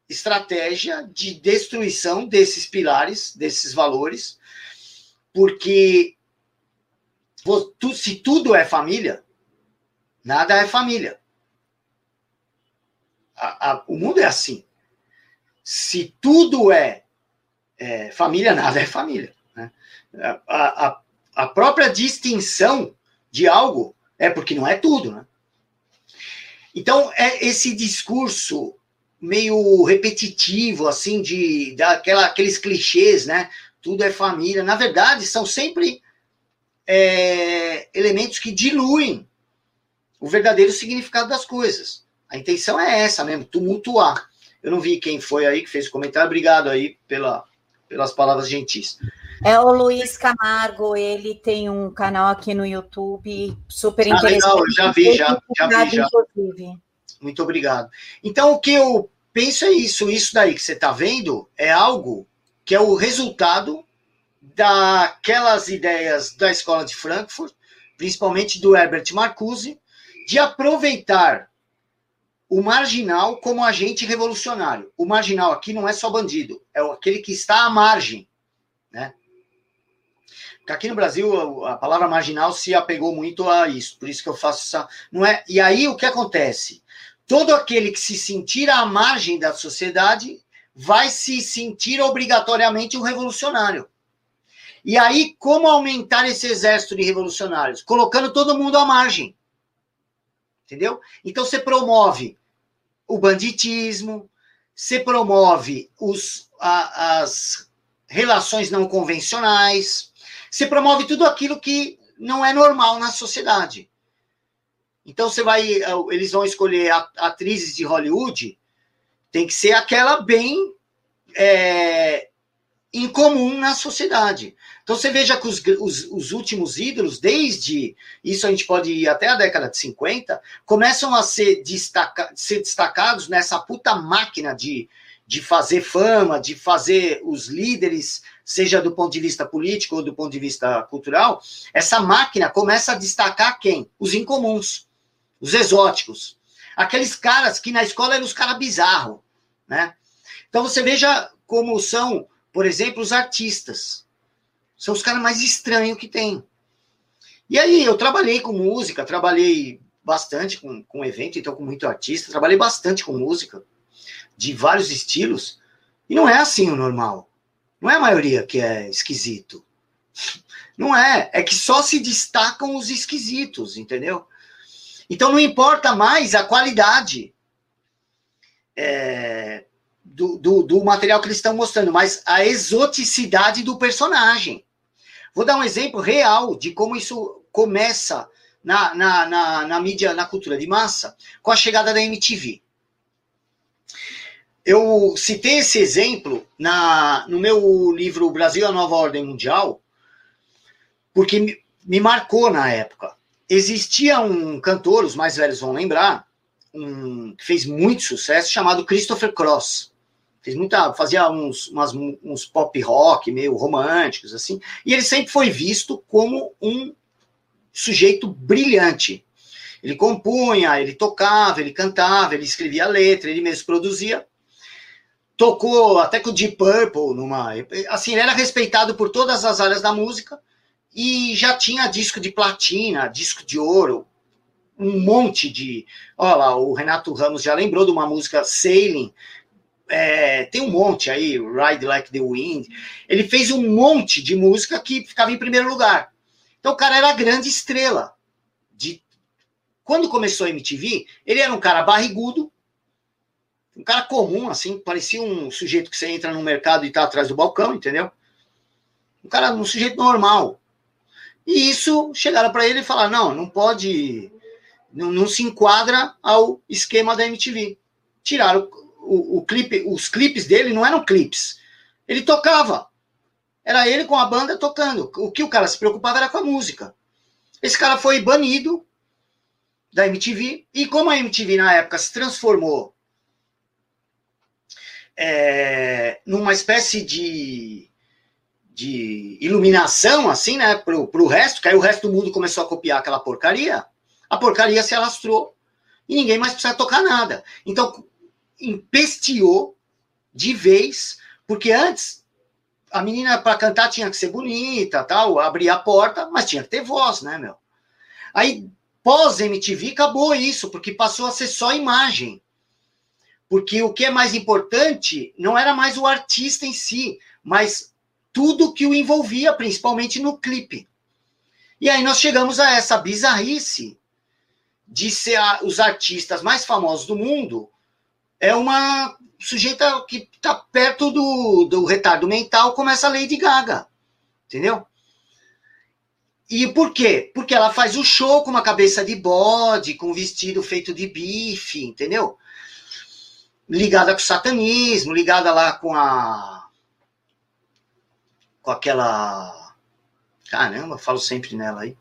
estratégia de destruição desses pilares, desses valores, porque se tudo é família, nada é família. O mundo é assim se tudo é, é família, nada é família. Né? A, a, a, própria distinção de algo é porque não é tudo. Né? Então, é esse discurso meio repetitivo, assim, de daquela, aqueles clichês, né? Tudo é família. Na verdade, são sempre é, elementos que diluem o verdadeiro significado das coisas. A intenção é essa mesmo, tumultuar. Eu não vi quem foi aí que fez o comentário. Obrigado aí pela, pelas palavras gentis. É o Luiz Camargo, ele tem um canal aqui no YouTube super interessante. Ah, legal, eu já vi, já, já vi, já. Inclusive. Muito obrigado. Então, o que eu penso é isso. Isso daí que você está vendo é algo que é o resultado daquelas ideias da escola de Frankfurt, principalmente do Herbert Marcuse, de aproveitar o marginal como agente revolucionário. O marginal aqui não é só bandido, é aquele que está à margem, né? Aqui no Brasil a palavra marginal se apegou muito a isso, por isso que eu faço essa, não é? E aí o que acontece? Todo aquele que se sentir à margem da sociedade vai se sentir obrigatoriamente um revolucionário. E aí, como aumentar esse exército de revolucionários? Colocando todo mundo à margem. Entendeu? Então você promove o banditismo, você promove os, a, as relações não convencionais, você promove tudo aquilo que não é normal na sociedade. Então você vai, eles vão escolher atrizes de Hollywood, tem que ser aquela bem é, incomum na sociedade. Então você veja que os, os, os, últimos ídolos, desde isso a gente pode ir até a década de 50, começam a ser, destaca, ser destacados nessa puta máquina de, de fazer fama, de fazer os líderes, seja do ponto de vista político ou do ponto de vista cultural, essa máquina começa a destacar quem? Os incomuns, os exóticos. Aqueles caras que na escola eram os caras bizarros, né? Então você veja como são, por exemplo, os artistas. São os caras mais estranhos que tem. E aí, eu trabalhei com música, trabalhei bastante com, com evento, então com muito artista, trabalhei bastante com música, de vários estilos, e não é assim o normal. Não é a maioria que é esquisito. Não é, é que só se destacam os esquisitos, entendeu? Então não importa mais a qualidade é, do, do, do material que eles estão mostrando, mas a exoticidade do personagem. Vou dar um exemplo real de como isso começa na, na, na, na mídia, na cultura de massa, com a chegada da MTV. Eu citei esse exemplo na, no meu livro Brasil, a Nova Ordem Mundial, porque me, me marcou na época. Existia um cantor, os mais velhos vão lembrar, um, que fez muito sucesso, chamado Christopher Cross fez muita, fazia uns, umas, uns pop rock meio românticos, assim, e ele sempre foi visto como um sujeito brilhante. Ele compunha, ele tocava, ele cantava, ele escrevia letra, ele mesmo produzia. Tocou até com o Deep Purple numa. Assim, ele era respeitado por todas as áreas da música e já tinha disco de platina, disco de ouro, um monte de. Olha lá, o Renato Ramos já lembrou de uma música Sailing, é, tem um monte aí, Ride Like the Wind. Ele fez um monte de música que ficava em primeiro lugar. Então o cara era a grande estrela. De... Quando começou a MTV, ele era um cara barrigudo, um cara comum, assim, parecia um sujeito que você entra no mercado e está atrás do balcão, entendeu? Um cara, um sujeito normal. E isso chegaram para ele e falaram: não, não pode, não, não se enquadra ao esquema da MTV. Tiraram o, o clipe, os clipes dele não eram clipes. Ele tocava. Era ele com a banda tocando. O que o cara se preocupava era com a música. Esse cara foi banido da MTV. E como a MTV na época se transformou é, numa espécie de, de iluminação, assim, né, pro, pro resto, que aí o resto do mundo começou a copiar aquela porcaria, a porcaria se alastrou e ninguém mais precisa tocar nada. Então, empesteou de vez, porque antes a menina para cantar tinha que ser bonita, tal, abrir a porta, mas tinha que ter voz, né, meu? Aí pós MTV acabou isso, porque passou a ser só imagem. Porque o que é mais importante não era mais o artista em si, mas tudo que o envolvia, principalmente no clipe. E aí nós chegamos a essa bizarrice de ser a, os artistas mais famosos do mundo é uma o sujeito que está perto do, do retardo mental começa a Lady Gaga, entendeu? E por quê? Porque ela faz o show com uma cabeça de bode, com um vestido feito de bife, entendeu? Ligada com o satanismo, ligada lá com a. com aquela. Caramba, falo sempre nela aí.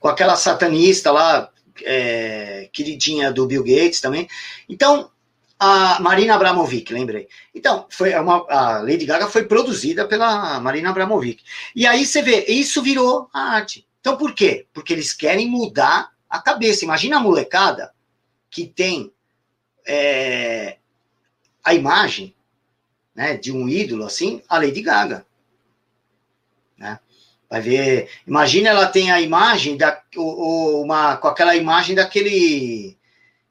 Com aquela satanista lá, é, queridinha do Bill Gates também. Então, a Marina Abramovic, lembrei. Então, foi uma, a Lady Gaga foi produzida pela Marina Abramovic. E aí você vê, isso virou a arte. Então, por quê? Porque eles querem mudar a cabeça. Imagina a molecada que tem é, a imagem né, de um ídolo assim, a Lady Gaga. Vai ver. Imagina ela tem a imagem da, ou, uma, com aquela imagem daquele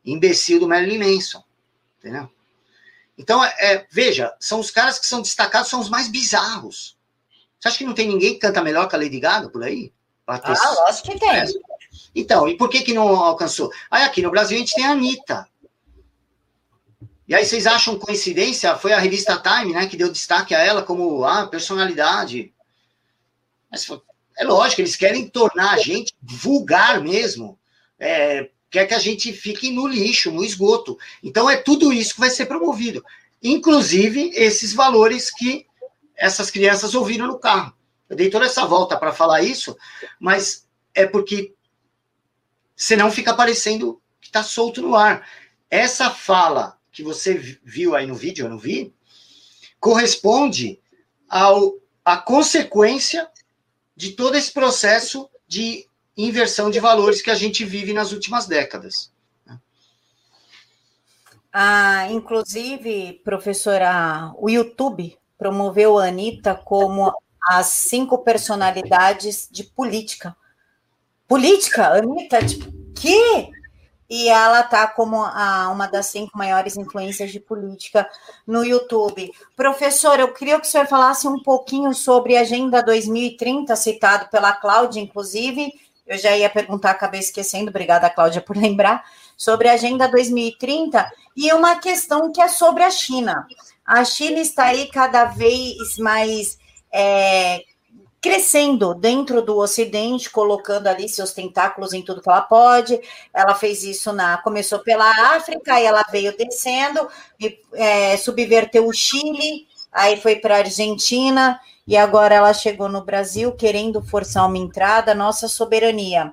imbecil do Marilyn Manson. Entendeu? Então, é, veja, são os caras que são destacados, são os mais bizarros. Você acha que não tem ninguém que canta melhor que a Lady Gaga por aí? Ter... Ah, lógico que tem. É. Então, e por que, que não alcançou? Aí aqui no Brasil a gente tem a Anitta. E aí vocês acham coincidência? Foi a revista Time, né, que deu destaque a ela como a ah, personalidade. Mas é lógico, eles querem tornar a gente vulgar mesmo. É, quer que a gente fique no lixo, no esgoto. Então é tudo isso que vai ser promovido. Inclusive esses valores que essas crianças ouviram no carro. Eu dei toda essa volta para falar isso, mas é porque senão fica parecendo que está solto no ar. Essa fala que você viu aí no vídeo, eu não vi, corresponde ao a consequência de todo esse processo de inversão de valores que a gente vive nas últimas décadas. Ah, inclusive, professora, o YouTube promoveu a Anitta como as cinco personalidades de política. Política? Anitta, tipo, que? E ela tá como a, uma das cinco maiores influências de política no YouTube. Professor, eu queria que o senhor falasse um pouquinho sobre a Agenda 2030, citado pela Cláudia, inclusive. Eu já ia perguntar, acabei esquecendo, obrigada, Cláudia, por lembrar, sobre a Agenda 2030 e uma questão que é sobre a China. A China está aí cada vez mais é, crescendo dentro do Ocidente, colocando ali seus tentáculos em tudo que ela pode. Ela fez isso na, começou pela África, e ela veio descendo, e, é, subverteu o Chile, aí foi para a Argentina e agora ela chegou no Brasil querendo forçar uma entrada, nossa soberania.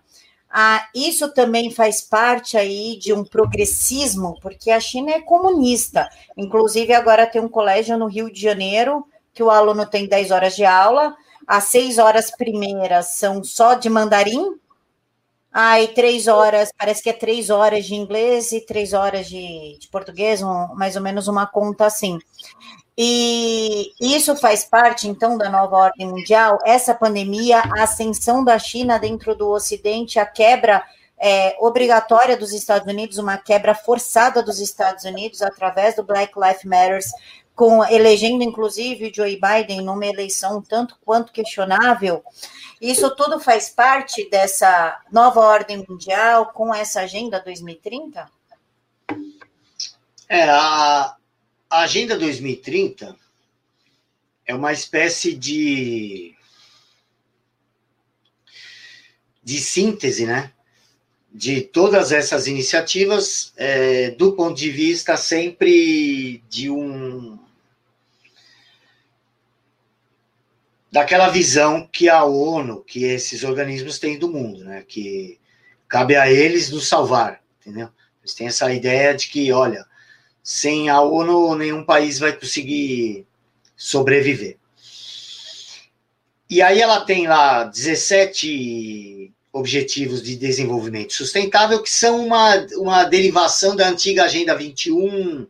Ah, isso também faz parte aí de um progressismo, porque a China é comunista. Inclusive, agora tem um colégio no Rio de Janeiro que o aluno tem 10 horas de aula, as seis horas primeiras são só de mandarim, aí três horas, parece que é três horas de inglês e três horas de, de português, um, mais ou menos uma conta assim. E isso faz parte, então, da nova ordem mundial, essa pandemia, a ascensão da China dentro do Ocidente, a quebra é, obrigatória dos Estados Unidos, uma quebra forçada dos Estados Unidos através do Black Lives Matter, com elegendo inclusive Joe Biden numa eleição tanto quanto questionável, isso tudo faz parte dessa nova ordem mundial com essa agenda 2030? É, a, a Agenda 2030 é uma espécie de de síntese, né? de todas essas iniciativas, é, do ponto de vista sempre de um daquela visão que a ONU, que esses organismos têm do mundo, né? Que cabe a eles nos salvar, entendeu? Eles têm essa ideia de que, olha, sem a ONU nenhum país vai conseguir sobreviver. E aí ela tem lá 17 objetivos de desenvolvimento sustentável, que são uma, uma derivação da antiga Agenda 21,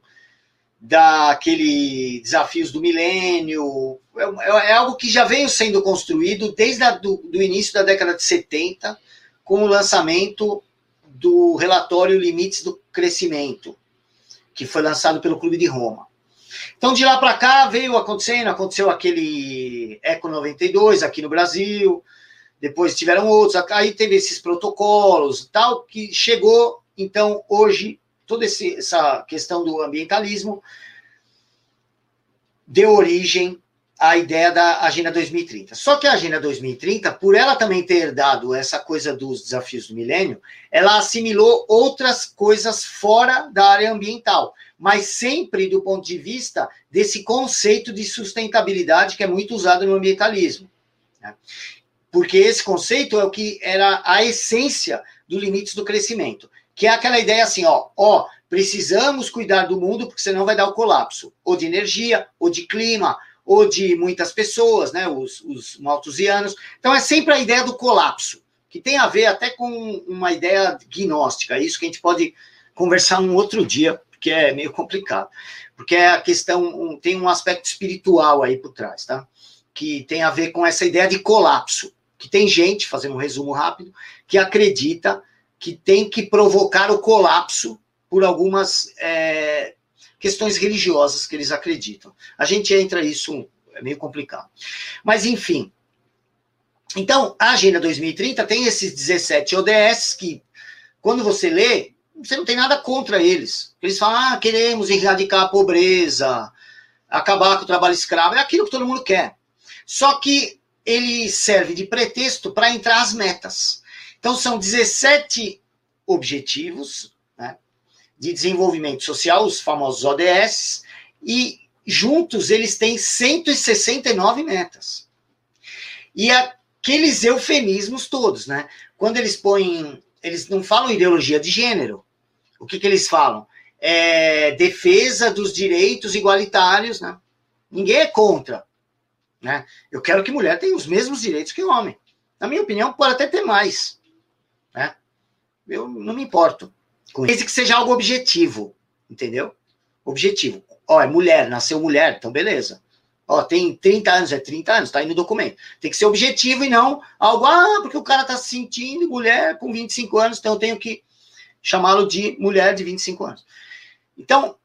daquele desafios do milênio. É, é, é, algo que já veio sendo construído desde o do, do início da década de 70, com o lançamento do relatório Limites do Crescimento, que foi lançado pelo Clube de Roma. Então, de lá para cá, veio acontecendo, aconteceu aquele Eco 92 aqui no Brasil, depois tiveram outros, aí teve esses protocolos tal, que chegou, então, hoje, toda esse, essa questão do ambientalismo deu origem à ideia da Agenda 2030. Só que a Agenda 2030, por ela também ter dado essa coisa dos desafios do milênio, ela assimilou outras coisas fora da área ambiental, mas sempre do ponto de vista desse conceito de sustentabilidade que é muito usado no ambientalismo. Né? Porque esse conceito é o que era a essência do limites do crescimento, que é aquela ideia assim, ó, ó, precisamos cuidar do mundo porque senão vai dar o colapso, ou de energia, ou de clima, ou de muitas pessoas, né, os, os maltusianos. Então é sempre a ideia do colapso, que tem a ver até com uma ideia gnóstica, isso que a gente pode conversar um outro dia, porque é meio complicado. Porque é a questão, tem um aspecto espiritual aí por trás, tá? Que tem a ver com essa ideia de colapso. Que tem gente, fazendo um resumo rápido, que acredita que tem que provocar o colapso por algumas é, questões religiosas que eles acreditam. A gente entra isso, é meio complicado. Mas, enfim. Então, a Agenda 2030 tem esses 17 ODS que, quando você lê, você não tem nada contra eles. Eles falam, ah, queremos erradicar a pobreza, acabar com o trabalho escravo, é aquilo que todo mundo quer. Só que ele serve de pretexto para entrar as metas. Então, são 17 objetivos, de desenvolvimento social, os famosos ODS, e juntos eles têm 169 metas. E aqueles eufemismos todos, né? Quando eles põem, eles não falam ideologia de gênero. O que, que eles falam? É defesa dos direitos igualitários, né? Ninguém é contra, né? Eu quero que mulher tenha os mesmos direitos que homem. Na minha opinião, pode até ter mais, né? Eu não me importo. Desde que seja algo objetivo, entendeu? Objetivo. Ó, é mulher, nasceu mulher, então beleza. Ó, tem 30 anos, é 30 anos, tá aí no documento. Tem que ser objetivo e não algo, ah, porque o cara tá se sentindo mulher com 25 anos, então eu tenho que chamá-lo de mulher de 25 anos. Então,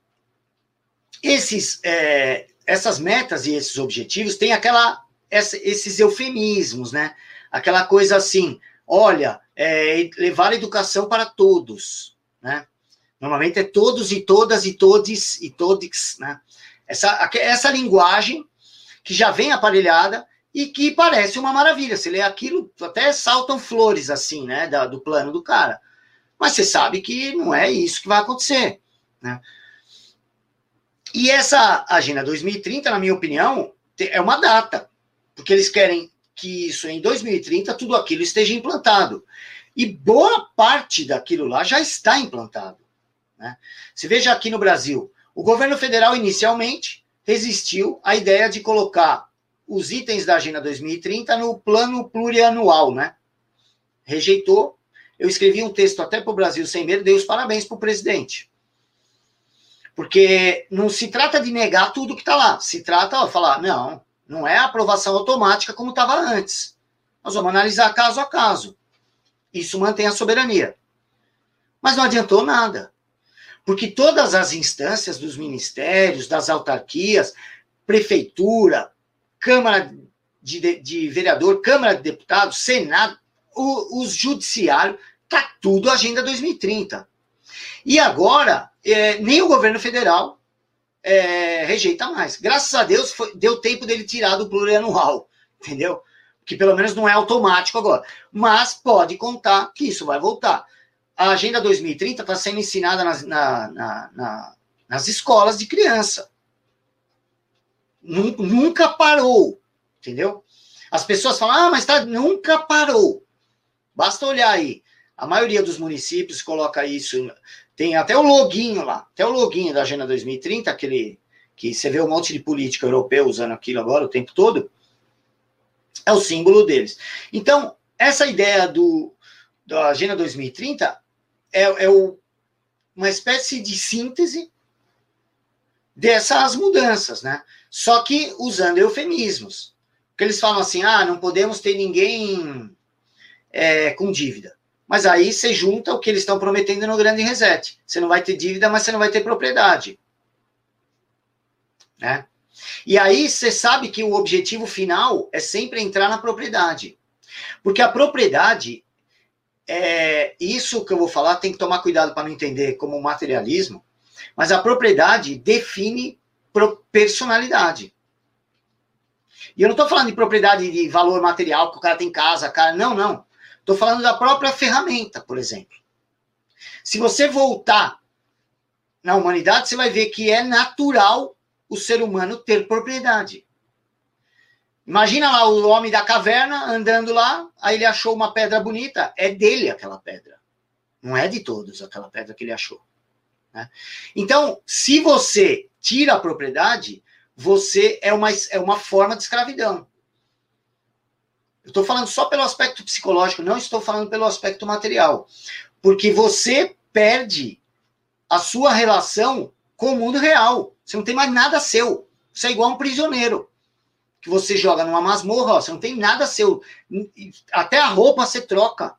esses, é, essas metas e esses objetivos têm aquela, esses eufemismos, né? Aquela coisa assim, olha, é, levar educação para todos né? Normalmente é todos e todas e todes e todes, né? Essa, essa linguagem que já vem aparelhada e que parece uma maravilha. Você lê aquilo, até saltam flores assim, né, da, do plano do cara. Mas você sabe que não é isso que vai acontecer, né? E essa Agenda 2030, na minha opinião, é uma data, porque eles querem que isso em 2030 tudo aquilo esteja implantado. E boa parte daquilo lá já está implantado. Né? Se veja aqui no Brasil, o governo federal inicialmente resistiu à ideia de colocar os itens da Agenda 2030 no plano plurianual, né? Rejeitou. Eu escrevi um texto até para o Brasil Sem Medo, dei os parabéns para o presidente. Porque não se trata de negar tudo que está lá. Se trata de falar, não, não é aprovação automática como estava antes. Nós vamos analisar caso a caso. Isso mantém a soberania. Mas não adiantou nada. Porque todas as instâncias dos ministérios, das autarquias, prefeitura, Câmara de, de Vereador, Câmara de Deputados, Senado, o, os judiciários, está tudo Agenda 2030. E agora, é, nem o governo federal é, rejeita mais. Graças a Deus, foi, deu tempo dele tirar do plurianual, entendeu? que pelo menos não é automático agora. Mas pode contar que isso vai voltar. A Agenda 2030 está sendo ensinada nas, na, na, na, nas escolas de criança. Nunca parou, entendeu? As pessoas falam, ah, mas tá, nunca parou. Basta olhar aí. A maioria dos municípios coloca isso. Tem até o loginho lá, até o loginho da Agenda 2030, aquele que você vê um monte de político europeu usando aquilo agora o tempo todo é o símbolo deles. Então, essa ideia do, da Agenda 2030 é, é o, uma espécie de síntese dessas mudanças, né? Só que usando eufemismos. Porque eles falam assim: ah, não podemos ter ninguém é, com dívida. Mas aí você junta o que eles estão prometendo no grande reset. Você não vai ter dívida, mas você não vai ter propriedade. Né? E aí você sabe que o objetivo final é sempre entrar na propriedade. Porque a propriedade, é, isso que eu vou falar, tem que tomar cuidado para não entender como materialismo, mas a propriedade define personalidade. E eu não estou falando de propriedade de valor material que o cara tem em casa, cara. Não, não. Estou falando da própria ferramenta, por exemplo. Se você voltar na humanidade, você vai ver que é natural o ser humano ter propriedade. Imagina lá o homem da caverna andando lá, aí ele achou uma pedra bonita, é dele aquela pedra. Não é de todos aquela pedra que ele achou. Né? Então, se você tira a propriedade, você é uma, é uma forma de escravidão. Eu estou falando só pelo aspecto psicológico, não estou falando pelo aspecto material. Porque você perde a sua relação com o mundo real. Você não tem mais nada seu. Você é igual um prisioneiro. Que você joga numa masmorra, ó, você não tem nada seu. Até a roupa você troca.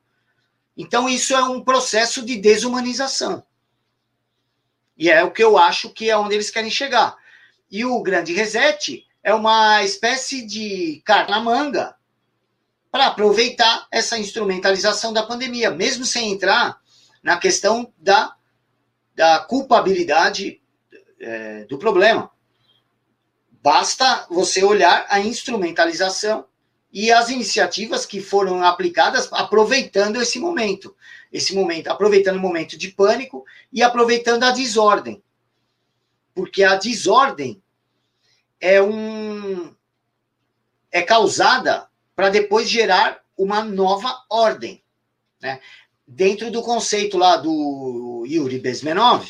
Então, isso é um processo de desumanização. E é o que eu acho que é onde eles querem chegar. E o grande reset é uma espécie de carna-manga para aproveitar essa instrumentalização da pandemia, mesmo sem entrar na questão da, da culpabilidade é, do problema. Basta você olhar a instrumentalização e as iniciativas que foram aplicadas aproveitando esse momento. Esse momento, aproveitando o momento de pânico e aproveitando a desordem. Porque a desordem é um é causada para depois gerar uma nova ordem, né? Dentro do conceito lá do Yuri Bezmenov,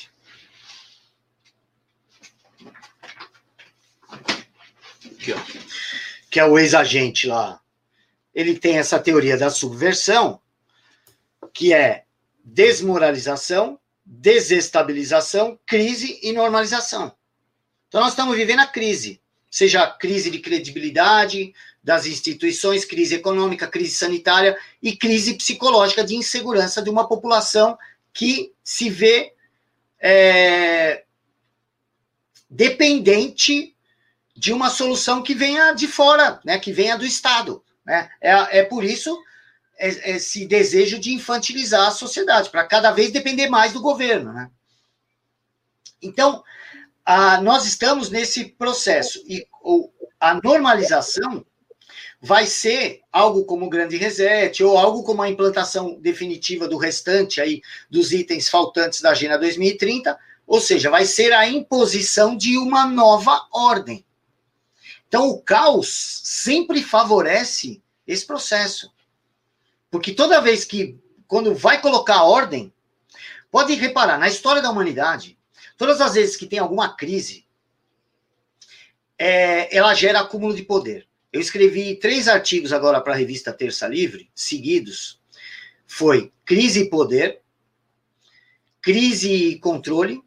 aqui, ó, que é o ex-agente lá, ele tem essa teoria da subversão, que é desmoralização, desestabilização, crise e normalização. Então, nós estamos vivendo a crise, seja a crise de credibilidade das instituições, crise econômica, crise sanitária e crise psicológica de insegurança de uma população que se vê é, dependente de uma solução que venha de fora, né, que venha do Estado. Né? É, é por isso esse desejo de infantilizar a sociedade, para cada vez depender mais do governo. Né? Então, a, nós estamos nesse processo e ou, a normalização vai ser algo como o grande reset ou algo como a implantação definitiva do restante aí dos itens faltantes da Agenda 2030, ou seja, vai ser a imposição de uma nova ordem. Então o caos sempre favorece esse processo. Porque toda vez que quando vai colocar ordem, pode reparar, na história da humanidade, Todas as vezes que tem alguma crise, é, ela gera acúmulo de poder. Eu escrevi três artigos agora para a revista Terça Livre, seguidos. Foi crise e poder, crise e controle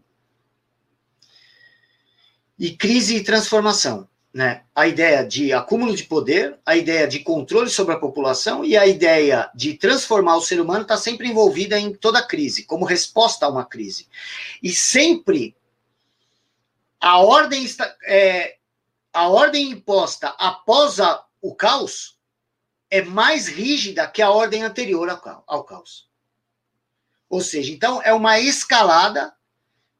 e crise e transformação né, a ideia de acúmulo de poder, a ideia de controle sobre a população e a ideia de transformar o ser humano está sempre envolvida em toda crise, como resposta a uma crise. E sempre a ordem, está, é, a ordem imposta após a, o caos é mais rígida que a ordem anterior ao, ao caos. Ou seja, então é uma escalada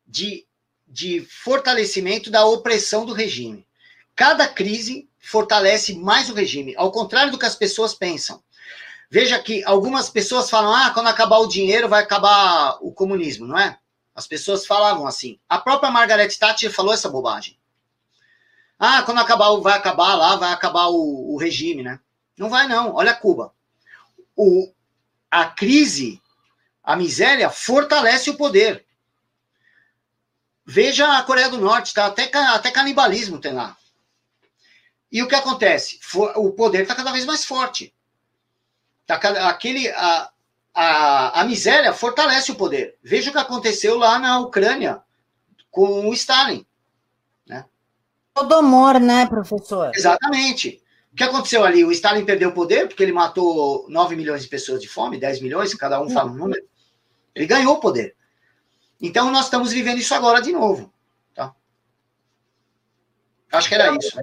de, de fortalecimento da opressão do regime. Cada crise fortalece mais o regime, ao contrário do que as pessoas pensam. Veja que algumas pessoas falam: ah, quando acabar o dinheiro vai acabar o comunismo, não é? As pessoas falavam assim. A própria Margaret Thatcher falou essa bobagem. Ah, quando acabar, vai acabar lá, vai acabar o, o regime, né? Não vai, não. Olha Cuba. O, a crise, a miséria, fortalece o poder. Veja a Coreia do Norte, tá? Até, até canibalismo tem lá. E o que acontece? O poder está cada vez mais forte. Tá, aquele, a, a, a miséria fortalece o poder. Veja o que aconteceu lá na Ucrânia com o Stalin. Né? amor, né, professor? Exatamente. O que aconteceu ali? O Stalin perdeu o poder porque ele matou 9 milhões de pessoas de fome, 10 milhões, cada um fala um número. Ele ganhou o poder. Então nós estamos vivendo isso agora de novo. Tá? Acho que era isso.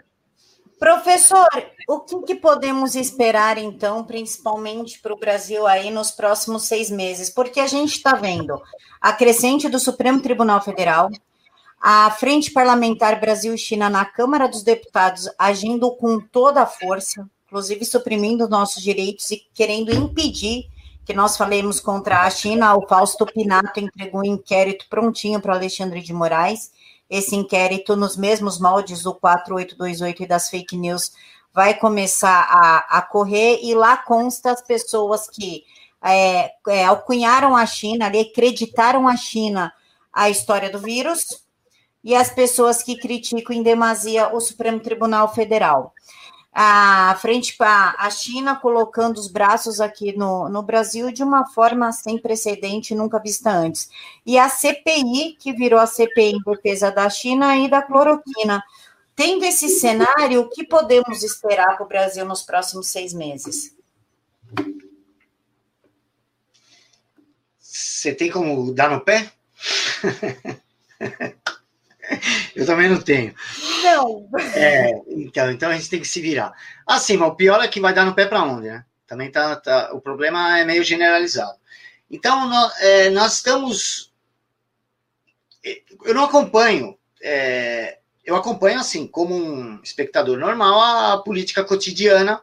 Professor, o que, que, podemos esperar, então, principalmente para o Brasil aí nos próximos seis meses? Porque a gente está vendo a crescente do Supremo Tribunal Federal, A Frente Parlamentar Brasil-China na Câmara dos Deputados agindo com toda a força, inclusive suprimindo nossos direitos e querendo impedir que nós falemos contra a China. O Fausto Pinato entregou um inquérito prontinho para Alexandre de Moraes. Esse inquérito, nos mesmos moldes do 4828 e das fake news, vai começar a, a correr, e lá consta as pessoas que é, é, alcunharam a China, ali, acreditaram a China a história do vírus, e as pessoas que criticam em demasia o Supremo Tribunal Federal. A frente para a China colocando os braços aqui no, no Brasil de uma forma sem precedente, nunca vista antes. E a CPI, que virou a CPI em defesa da China e da cloroquina. Tendo esse cenário, o que podemos esperar para o Brasil nos próximos seis meses? Você tem como dar no pé? Eu também não tenho. Não. É, então, então a gente tem que se virar. Assim, mas o pior é que vai dar no pé para onde, né? Também tá, tá, o problema é meio generalizado. Então, nós, é, nós estamos. Eu não acompanho é, eu acompanho, assim, como um espectador normal, a política cotidiana.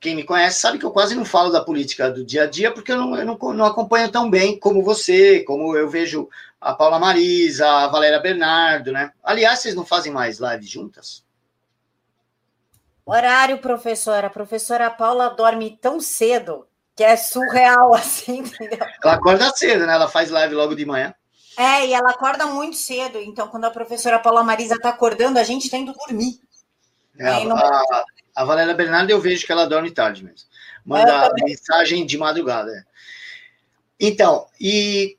Quem me conhece sabe que eu quase não falo da política do dia a dia, porque eu não, eu não, não acompanho tão bem como você, como eu vejo a Paula Marisa, a Valéria Bernardo, né? Aliás, vocês não fazem mais lives juntas? Horário, professora. A professora Paula dorme tão cedo que é surreal, assim, entendeu? Ela acorda cedo, né? Ela faz live logo de manhã. É, e ela acorda muito cedo, então quando a professora Paula Marisa está acordando, a gente está indo dormir. É, não... a, a, Valéria Bernardo eu vejo que ela dorme tarde mesmo. Manda mensagem de madrugada. É. Então, e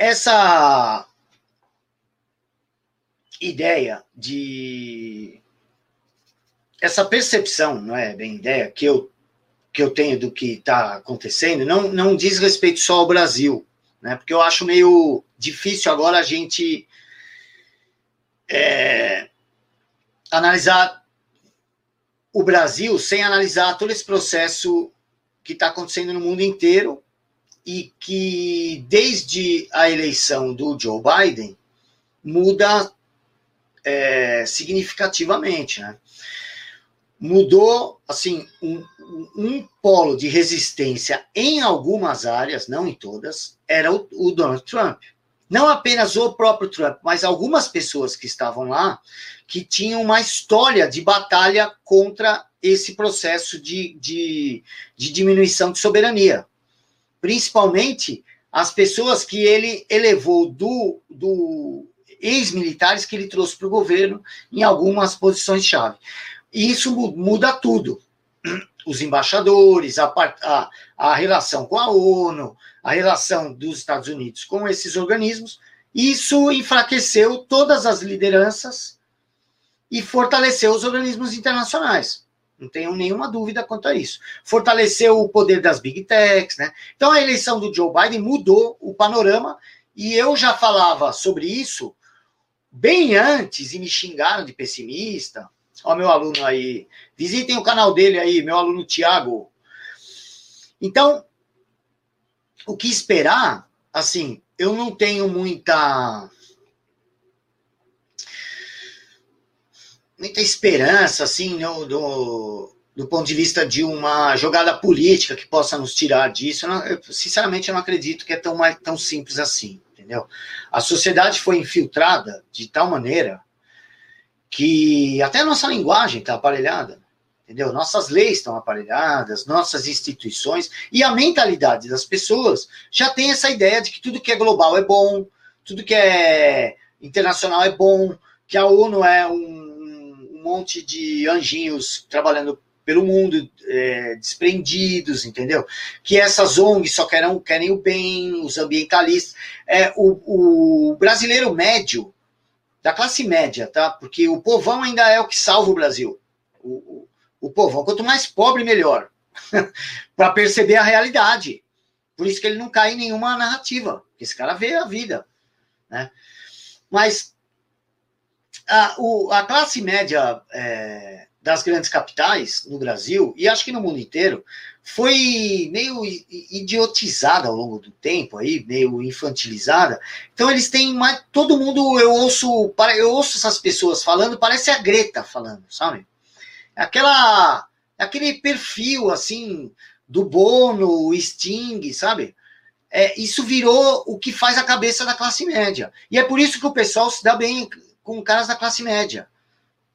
essa ideia de essa percepção, não é bem ideia que eu que eu tenho do que está acontecendo, não, não diz respeito só ao Brasil, né? Porque eu acho meio difícil agora a gente é, analisar o Brasil sem analisar todo esse processo que está acontecendo no mundo inteiro e que desde a eleição do Joe Biden muda é, significativamente, né? Mudou assim um, um polo de resistência em algumas áreas, não em todas, era o, o Donald Trump. Não apenas o próprio Trump, mas algumas pessoas que estavam lá que tinham uma história de batalha contra esse processo de, de, de diminuição de soberania. Principalmente as pessoas que ele elevou do, do ex-militares que ele trouxe para o governo em algumas posições-chave. E isso muda tudo os embaixadores, a, a, a relação com a ONU, a relação dos Estados Unidos com esses organismos, isso enfraqueceu todas as lideranças e fortaleceu os organismos internacionais. Não tenho nenhuma dúvida quanto a isso. Fortaleceu o poder das big techs, né? Então a eleição do Joe Biden mudou o panorama e eu já falava sobre isso bem antes e me xingaram de pessimista, Ó, meu aluno aí. Visitem o canal dele aí, meu aluno Tiago. Então, o que esperar? Assim, eu não tenho muita. Muita esperança, assim, no, do, do ponto de vista de uma jogada política que possa nos tirar disso. Eu, não, eu, sinceramente, eu não acredito que é tão, tão simples assim, entendeu? A sociedade foi infiltrada de tal maneira que até a nossa linguagem está aparelhada, entendeu? Nossas leis estão aparelhadas, nossas instituições e a mentalidade das pessoas já tem essa ideia de que tudo que é global é bom, tudo que é internacional é bom, que a ONU é um, um monte de anjinhos trabalhando pelo mundo é, desprendidos, entendeu? Que essas ONGs só querem, querem o bem, os ambientalistas. É, o, o brasileiro médio da classe média, tá? Porque o povão ainda é o que salva o Brasil. O, o, o povão, quanto mais pobre, melhor. para perceber a realidade. Por isso que ele não cai em nenhuma narrativa. Esse cara vê a vida. Né? Mas a, o, a classe média é, das grandes capitais no Brasil, e acho que no mundo inteiro, foi meio idiotizada ao longo do tempo, aí, meio infantilizada. Então eles têm mais. Todo mundo, eu ouço, eu ouço essas pessoas falando, parece a Greta falando, sabe? Aquela. Aquele perfil assim do Bono, o Sting, sabe? É, isso virou o que faz a cabeça da classe média. E é por isso que o pessoal se dá bem com caras da classe média.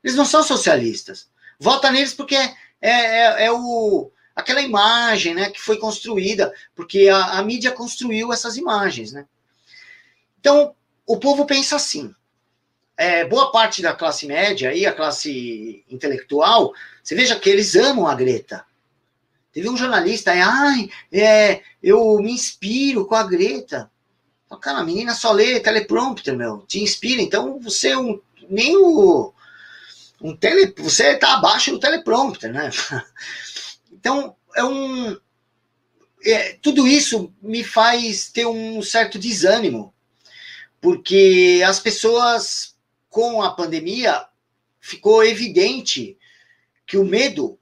Eles não são socialistas. Vota neles porque é, é, é o, aquela imagem né, que foi construída, porque a, a mídia construiu essas imagens. Né? Então, o povo pensa assim. É, boa parte da classe média e a classe intelectual, você veja que eles amam a Greta. Teve um jornalista, ai, é, eu me inspiro com a Greta. Cara, a menina só lê teleprompter, meu, te inspira. Então você é um, nem o, um tele, você está abaixo do teleprompter, né? Então, é um. É, tudo isso me faz ter um certo desânimo, porque as pessoas, com a pandemia, ficou evidente que o medo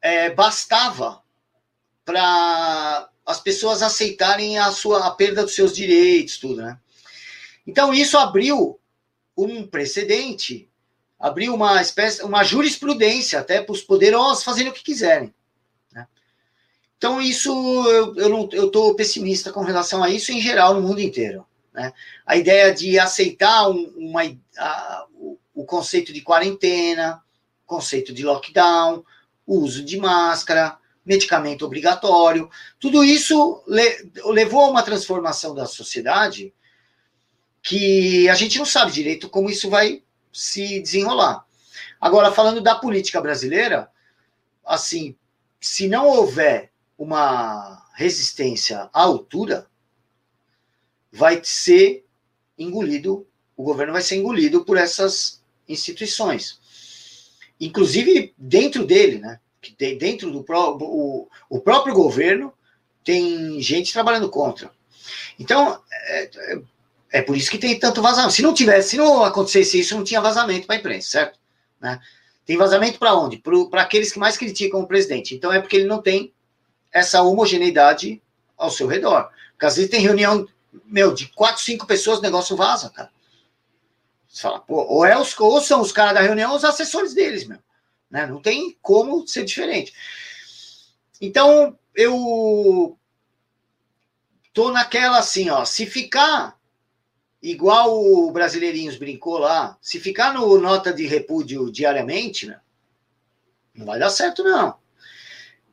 é, bastava para as pessoas aceitarem a sua a perda dos seus direitos, tudo, né? Então isso abriu um precedente abriu uma espécie, uma jurisprudência até para os poderosos fazerem o que quiserem. Né? Então, isso eu, eu não eu estou pessimista com relação a isso em geral no mundo inteiro. Né? A ideia de aceitar um, uma, a, o, o conceito de quarentena, conceito de lockdown, uso de máscara, medicamento obrigatório, tudo isso le, levou a uma transformação da sociedade que a gente não sabe direito como isso vai se desenrolar. Agora, falando da política brasileira, assim, se não houver uma resistência à altura, vai ser engolido, o governo vai ser engolido por essas instituições. Inclusive dentro dele, né? Dentro do pró o, o próprio governo tem gente trabalhando contra. Então, é, é é por isso que tem tanto vazamento. Se não tivesse, se não acontecesse isso, não tinha vazamento para a imprensa, certo? Né? Tem vazamento para onde? Para aqueles que mais criticam o presidente. Então é porque ele não tem essa homogeneidade ao seu redor. Porque às vezes tem reunião, meu, de quatro, cinco pessoas, o negócio vaza, cara. Você fala, pô, ou, é os, ou são os caras da reunião ou os assessores deles, meu. Né? Não tem como ser diferente. Então, eu tô naquela assim, ó, se ficar igual o Brasileirinhos brincou lá, se ficar no nota de repúdio diariamente, né, não vai dar certo, não.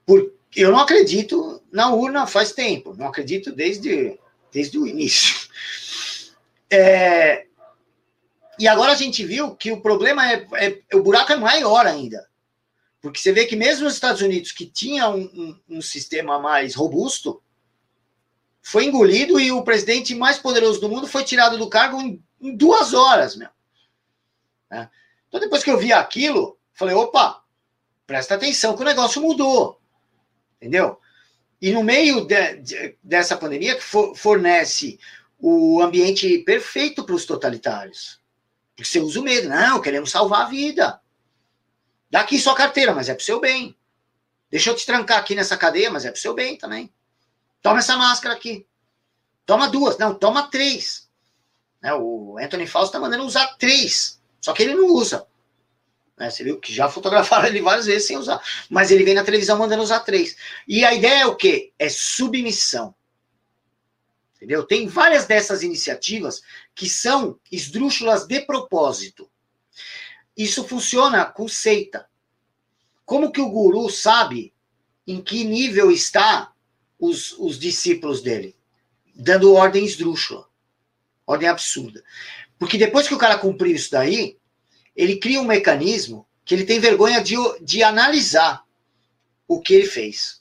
Por, eu não acredito na urna faz tempo, não acredito desde, desde o início. É, e agora a gente viu que o problema é, é, o buraco é maior ainda. Porque você vê que mesmo nos Estados Unidos, que tinha um, um, um sistema mais robusto, foi engolido e o presidente mais poderoso do mundo foi tirado do cargo em, em duas horas, meu. Né? Então, depois que eu vi aquilo, falei, opa, presta atenção que o negócio mudou. Entendeu? E no meio de, de, dessa pandemia, que for, fornece o ambiente perfeito para os totalitários. Porque você usa o medo. Não, queremos salvar a vida. Dá aqui sua carteira, mas é para o seu bem. Deixa eu te trancar aqui nessa cadeia, mas é para o seu bem também. Toma essa máscara aqui. Toma duas. Não, toma três. Né, o Anthony Fausto está mandando usar três. Só que ele não usa. Né, você viu que já fotografaram ele várias vezes sem usar. Mas ele vem na televisão mandando usar três. E a ideia é o quê? É submissão. Entendeu? Tem várias dessas iniciativas que são esdrúxulas de propósito. Isso funciona com seita. Como que o guru sabe em que nível está os, os discípulos dele, dando ordem esdrúxula, ordem absurda. Porque depois que o cara cumpriu isso daí, ele cria um mecanismo que ele tem vergonha de, de analisar o que ele fez.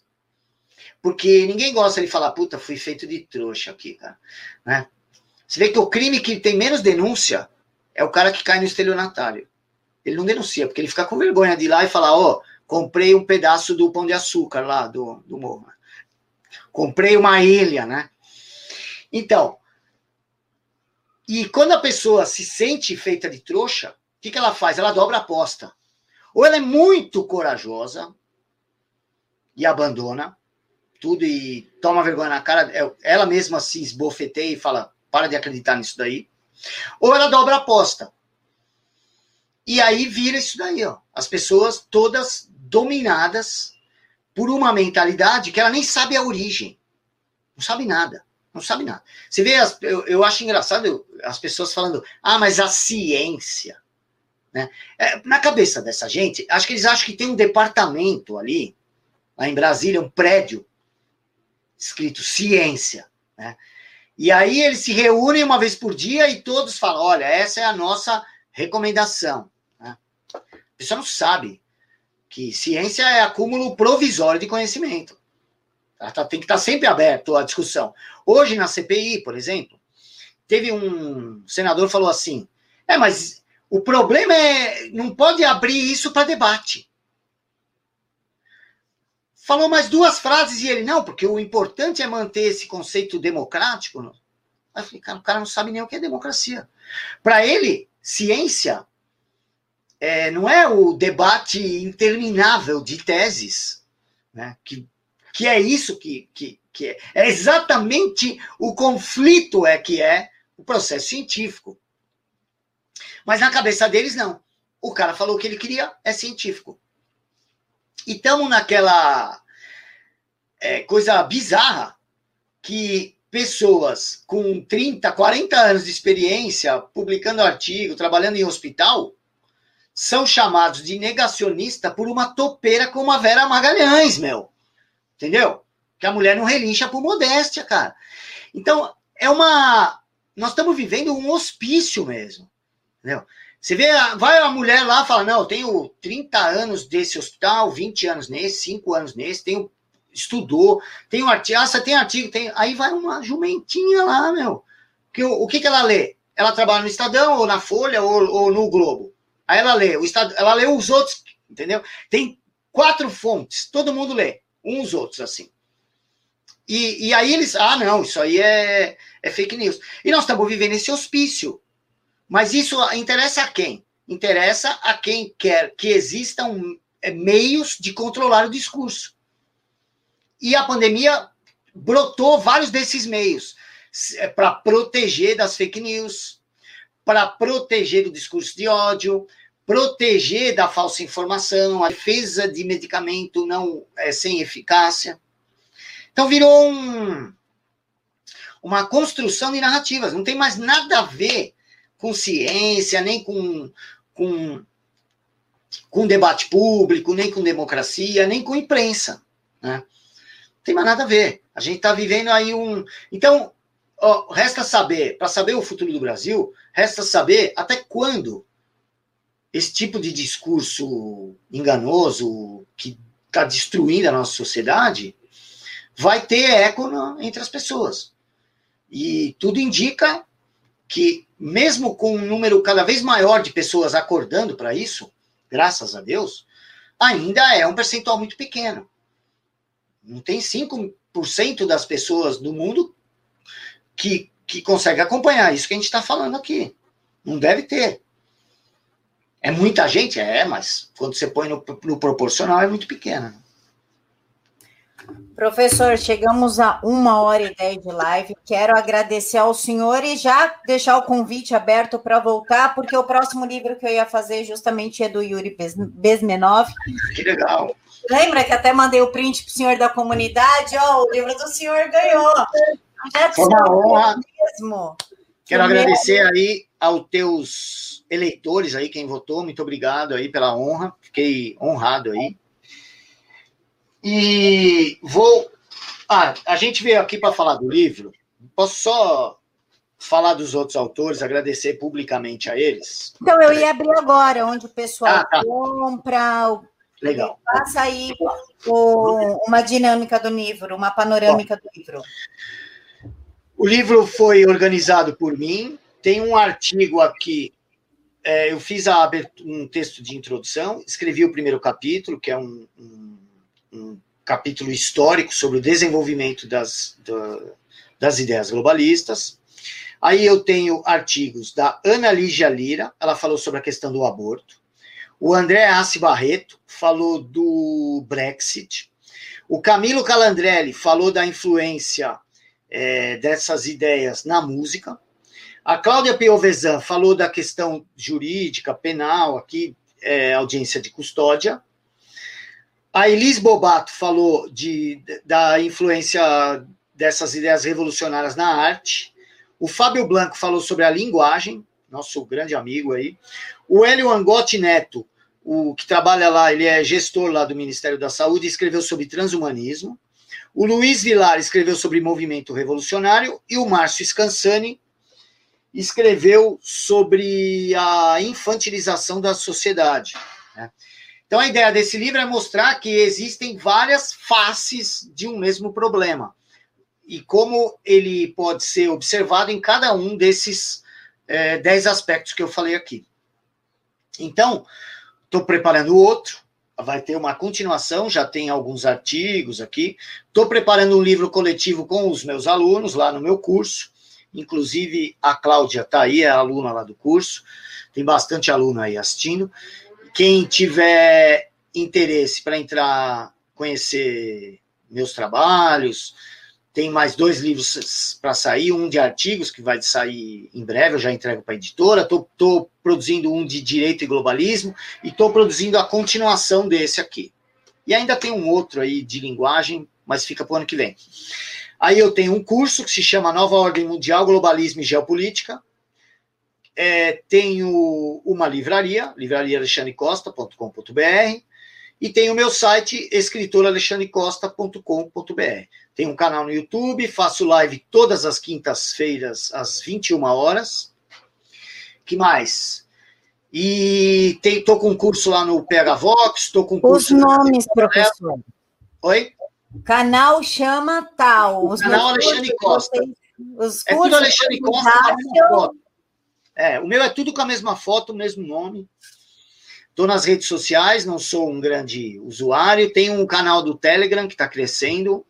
Porque ninguém gosta de falar, puta, fui feito de trouxa aqui, cara. Né? Você vê que o crime que tem menos denúncia é o cara que cai no estelionatário. Ele não denuncia, porque ele fica com vergonha de ir lá e falar, ó, oh, comprei um pedaço do pão de açúcar lá do, do morro. Comprei uma ilha, né? Então, e quando a pessoa se sente feita de trouxa, o que, que ela faz? Ela dobra a aposta. Ou ela é muito corajosa e abandona tudo e toma vergonha na cara, ela mesma se esbofeteia e fala: para de acreditar nisso daí. Ou ela dobra a aposta. E aí vira isso daí, ó. As pessoas todas dominadas por uma mentalidade que ela nem sabe a origem. Não sabe nada. Não sabe nada. Você vê, as, eu, eu acho engraçado as pessoas falando, ah, mas a ciência. Né? É, na cabeça dessa gente, acho que eles acham que tem um departamento ali, lá em Brasília, um prédio escrito ciência. Né? E aí eles se reúnem uma vez por dia e todos falam: olha, essa é a nossa recomendação. Né? A pessoa não sabe que ciência é acúmulo provisório de conhecimento. Tá, tem que estar tá sempre aberto à discussão. Hoje, na CPI, por exemplo, teve um senador falou assim: é, mas o problema é não pode abrir isso para debate. Falou mais duas frases e ele, não, porque o importante é manter esse conceito democrático. Aí eu falei, cara, o cara não sabe nem o que é democracia. Para ele, ciência é, não é o debate interminável de teses, né? que, que é isso que, que, que é. É exatamente o conflito é que é o processo científico. Mas na cabeça deles, não. O cara falou que ele queria, é científico. E estamos naquela é, coisa bizarra que pessoas com 30, 40 anos de experiência, publicando artigo, trabalhando em hospital, são chamados de negacionista por uma topeira como a Vera Magalhães, meu. Entendeu? Que a mulher não relincha por modéstia, cara. Então, é uma. Nós estamos vivendo um hospício mesmo. Entendeu? Você vê, vai a mulher lá e fala: Não, eu tenho 30 anos desse hospital, 20 anos nesse, 5 anos nesse, tenho, estudou, tem um artigo, ah, tem artigo, tem. Aí vai uma jumentinha lá, meu. Que, o, o que, que ela lê? Ela trabalha no Estadão, ou na Folha, ou, ou no Globo. Aí ela lê, o Estado, ela lê os outros, entendeu? Tem quatro fontes, todo mundo lê, uns outros, assim. E, e aí eles, ah, não, isso aí é, é fake news. E nós estamos vivendo esse hospício mas isso interessa a quem? Interessa a quem quer que existam é, meios de controlar o discurso. E a pandemia brotou vários desses meios é, para proteger das fake news, para proteger do discurso de ódio, proteger da falsa informação, a defesa de medicamento não é, sem eficácia. Então virou um, uma construção de narrativas, não tem mais nada a ver com ciência, nem com, com, com debate público, nem com democracia, nem com imprensa. Né? Não tem mais nada a ver. A gente está vivendo aí um. Então, ó, resta saber, para saber o futuro do Brasil, resta saber até quando esse tipo de discurso enganoso que está destruindo a nossa sociedade vai ter eco entre as pessoas. E tudo indica que, mesmo com um número cada vez maior de pessoas acordando para isso, graças a Deus, ainda é um percentual muito pequeno. Não tem 5% das pessoas do mundo que, que consegue acompanhar isso que a gente está falando aqui. Não deve ter. É muita gente? É, mas quando você põe no, no proporcional é muito pequena. Professor, chegamos a uma hora e dez de live. Quero agradecer ao senhor e já deixar o convite aberto para voltar, porque o próximo livro que eu ia fazer justamente é do Yuri Besmenov. Que legal. Lembra que até mandei o print para o senhor da comunidade? Ó, oh, o livro do senhor ganhou. Já Foi uma honra. Mesmo. Quero agradecer aí aos teus eleitores aí, quem votou. Muito obrigado aí pela honra. Fiquei honrado aí. E vou. Ah, a gente veio aqui para falar do livro. Posso só falar dos outros autores, agradecer publicamente a eles? Então, eu ia abrir agora, onde o pessoal ah, tá. compra. Legal. Passa aí o, uma dinâmica do livro, uma panorâmica Bom, do livro. O livro foi organizado por mim. Tem um artigo aqui. É, eu fiz a, um texto de introdução, escrevi o primeiro capítulo, que é um, um um capítulo histórico sobre o desenvolvimento das, da, das ideias globalistas. Aí eu tenho artigos da Ana Lígia Lira, ela falou sobre a questão do aborto. O André Assi Barreto falou do Brexit. O Camilo Calandrelli falou da influência é, dessas ideias na música. A Cláudia Piovesan falou da questão jurídica, penal, aqui, é, audiência de custódia. A Elis Bobato falou de, da influência dessas ideias revolucionárias na arte. O Fábio Blanco falou sobre a linguagem, nosso grande amigo aí. O Hélio Angotti Neto, o que trabalha lá, ele é gestor lá do Ministério da Saúde, escreveu sobre transhumanismo. O Luiz Vilar escreveu sobre movimento revolucionário e o Márcio Scansani escreveu sobre a infantilização da sociedade. Né? Então, a ideia desse livro é mostrar que existem várias faces de um mesmo problema e como ele pode ser observado em cada um desses é, dez aspectos que eu falei aqui. Então, estou preparando outro, vai ter uma continuação, já tem alguns artigos aqui. Estou preparando um livro coletivo com os meus alunos lá no meu curso. Inclusive, a Cláudia está aí, é aluna lá do curso. Tem bastante aluno aí assistindo. Quem tiver interesse para entrar, conhecer meus trabalhos, tem mais dois livros para sair, um de artigos que vai sair em breve, eu já entrego para a editora. Estou produzindo um de direito e globalismo e estou produzindo a continuação desse aqui. E ainda tem um outro aí de linguagem, mas fica para o ano que vem. Aí eu tenho um curso que se chama Nova Ordem Mundial, Globalismo e Geopolítica. É, tenho uma livraria, livrariaalexandrecosta.com.br, e tenho o meu site, escritoralexandrecosta.com.br. Tenho um canal no YouTube, faço live todas as quintas-feiras, às 21 horas. que mais? E tem, tô com um curso lá no PH Vox, tô com um curso... Os nomes, professor. Oi? O canal chama tal. O canal Alexandre Costa. Os é tudo Alexandre Costa com a mesma foto. É, o meu é tudo com a mesma foto, o mesmo nome. Estou nas redes sociais, não sou um grande usuário. Tenho um canal do Telegram que está crescendo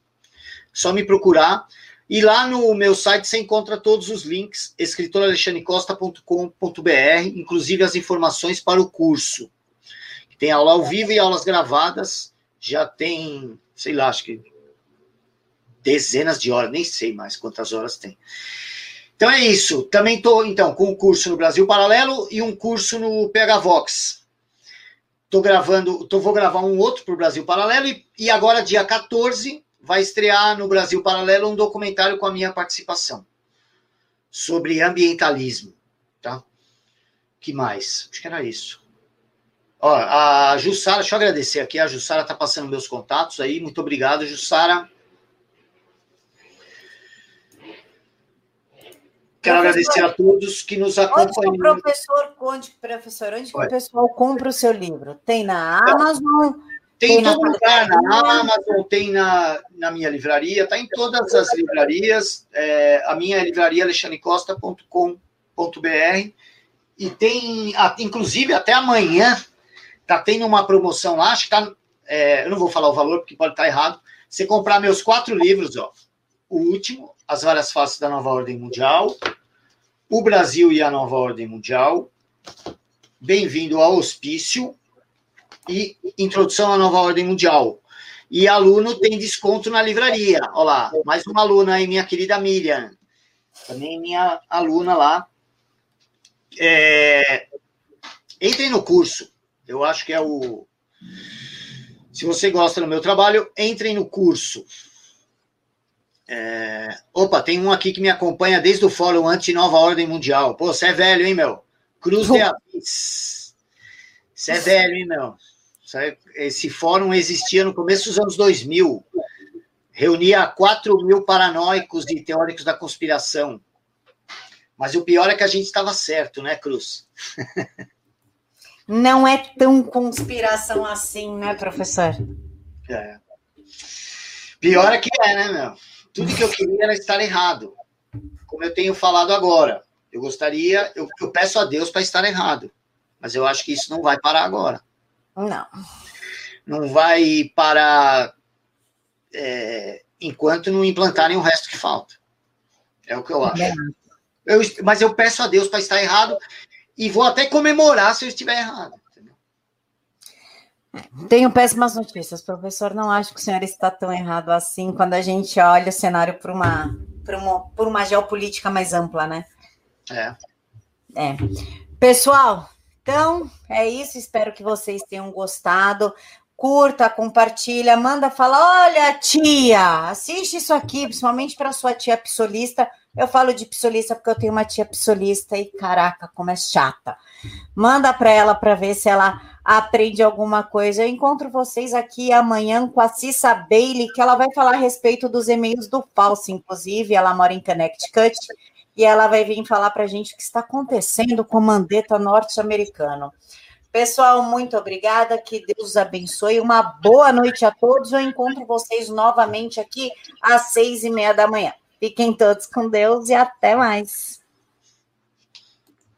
só me procurar. E lá no meu site você encontra todos os links, escritoralexandrecosta.com.br, inclusive as informações para o curso. Tem aula ao vivo e aulas gravadas. Já tem, sei lá, acho que dezenas de horas, nem sei mais quantas horas tem. Então é isso. Também estou, então, com um curso no Brasil Paralelo e um curso no PH Vox. Estou gravando, tô, vou gravar um outro para o Brasil Paralelo e, e agora, dia 14, vai estrear no Brasil Paralelo um documentário com a minha participação sobre ambientalismo, tá? Que mais? Acho que era isso. Ó, a Jussara, deixa eu agradecer aqui, a Jussara tá passando meus contatos aí, muito obrigado, Jussara. Quero agradecer a todos que nos acompanham. Onde o professor, onde, professor, onde que o pessoal compra o seu livro? Tem na Amazon, tem em todo lugar, na Amazon, tem na, na minha livraria, está em todas as livrarias. É, a minha é livraria alexandrecosta.com.br e tem, inclusive, até amanhã, está tendo uma promoção lá, acho que está, é, eu não vou falar o valor porque pode estar tá errado, você comprar meus quatro livros, ó, o último, As Várias Faces da Nova Ordem Mundial, O Brasil e a Nova Ordem Mundial, Bem-vindo ao Hospício, e Introdução à Nova Ordem Mundial. E aluno tem desconto na livraria. Olha lá, mais uma aluna aí, minha querida Miriam. Também minha aluna lá. É... Entrem no curso. Eu acho que é o. Se você gosta do meu trabalho, entrem no curso. É... Opa, tem um aqui que me acompanha desde o Fórum Anti-Nova Ordem Mundial. Pô, você é velho, hein, meu? Cruz de Avis. Você é velho, hein, meu? Esse fórum existia no começo dos anos 2000. Reunia 4 mil paranoicos e teóricos da conspiração. Mas o pior é que a gente estava certo, né, Cruz? Não é tão conspiração assim, né, professor? É. Pior é que é, né, meu? Tudo que eu queria era estar errado. Como eu tenho falado agora. Eu gostaria, eu, eu peço a Deus para estar errado. Mas eu acho que isso não vai parar agora. Não. Não vai parar é, enquanto não implantarem o resto que falta. É o que eu acho. Eu, mas eu peço a Deus para estar errado e vou até comemorar se eu estiver errado. Tenho péssimas notícias, professor. Não acho que o senhor está tão errado assim quando a gente olha o cenário por uma, por uma, por uma geopolítica mais ampla, né? É. É. Pessoal, então é isso. Espero que vocês tenham gostado. Curta, compartilha, manda, fala: olha, tia, assiste isso aqui, principalmente para sua tia psolista. Eu falo de psolista porque eu tenho uma tia psolista e caraca, como é chata. Manda para ela para ver se ela aprende alguma coisa. Eu encontro vocês aqui amanhã com a Cissa Bailey, que ela vai falar a respeito dos e-mails do falso, inclusive. Ela mora em Connecticut e ela vai vir falar para a gente o que está acontecendo com o mandeta norte-americano. Pessoal, muito obrigada, que Deus abençoe. Uma boa noite a todos. Eu encontro vocês novamente aqui às seis e meia da manhã. Fiquem todos com Deus e até mais.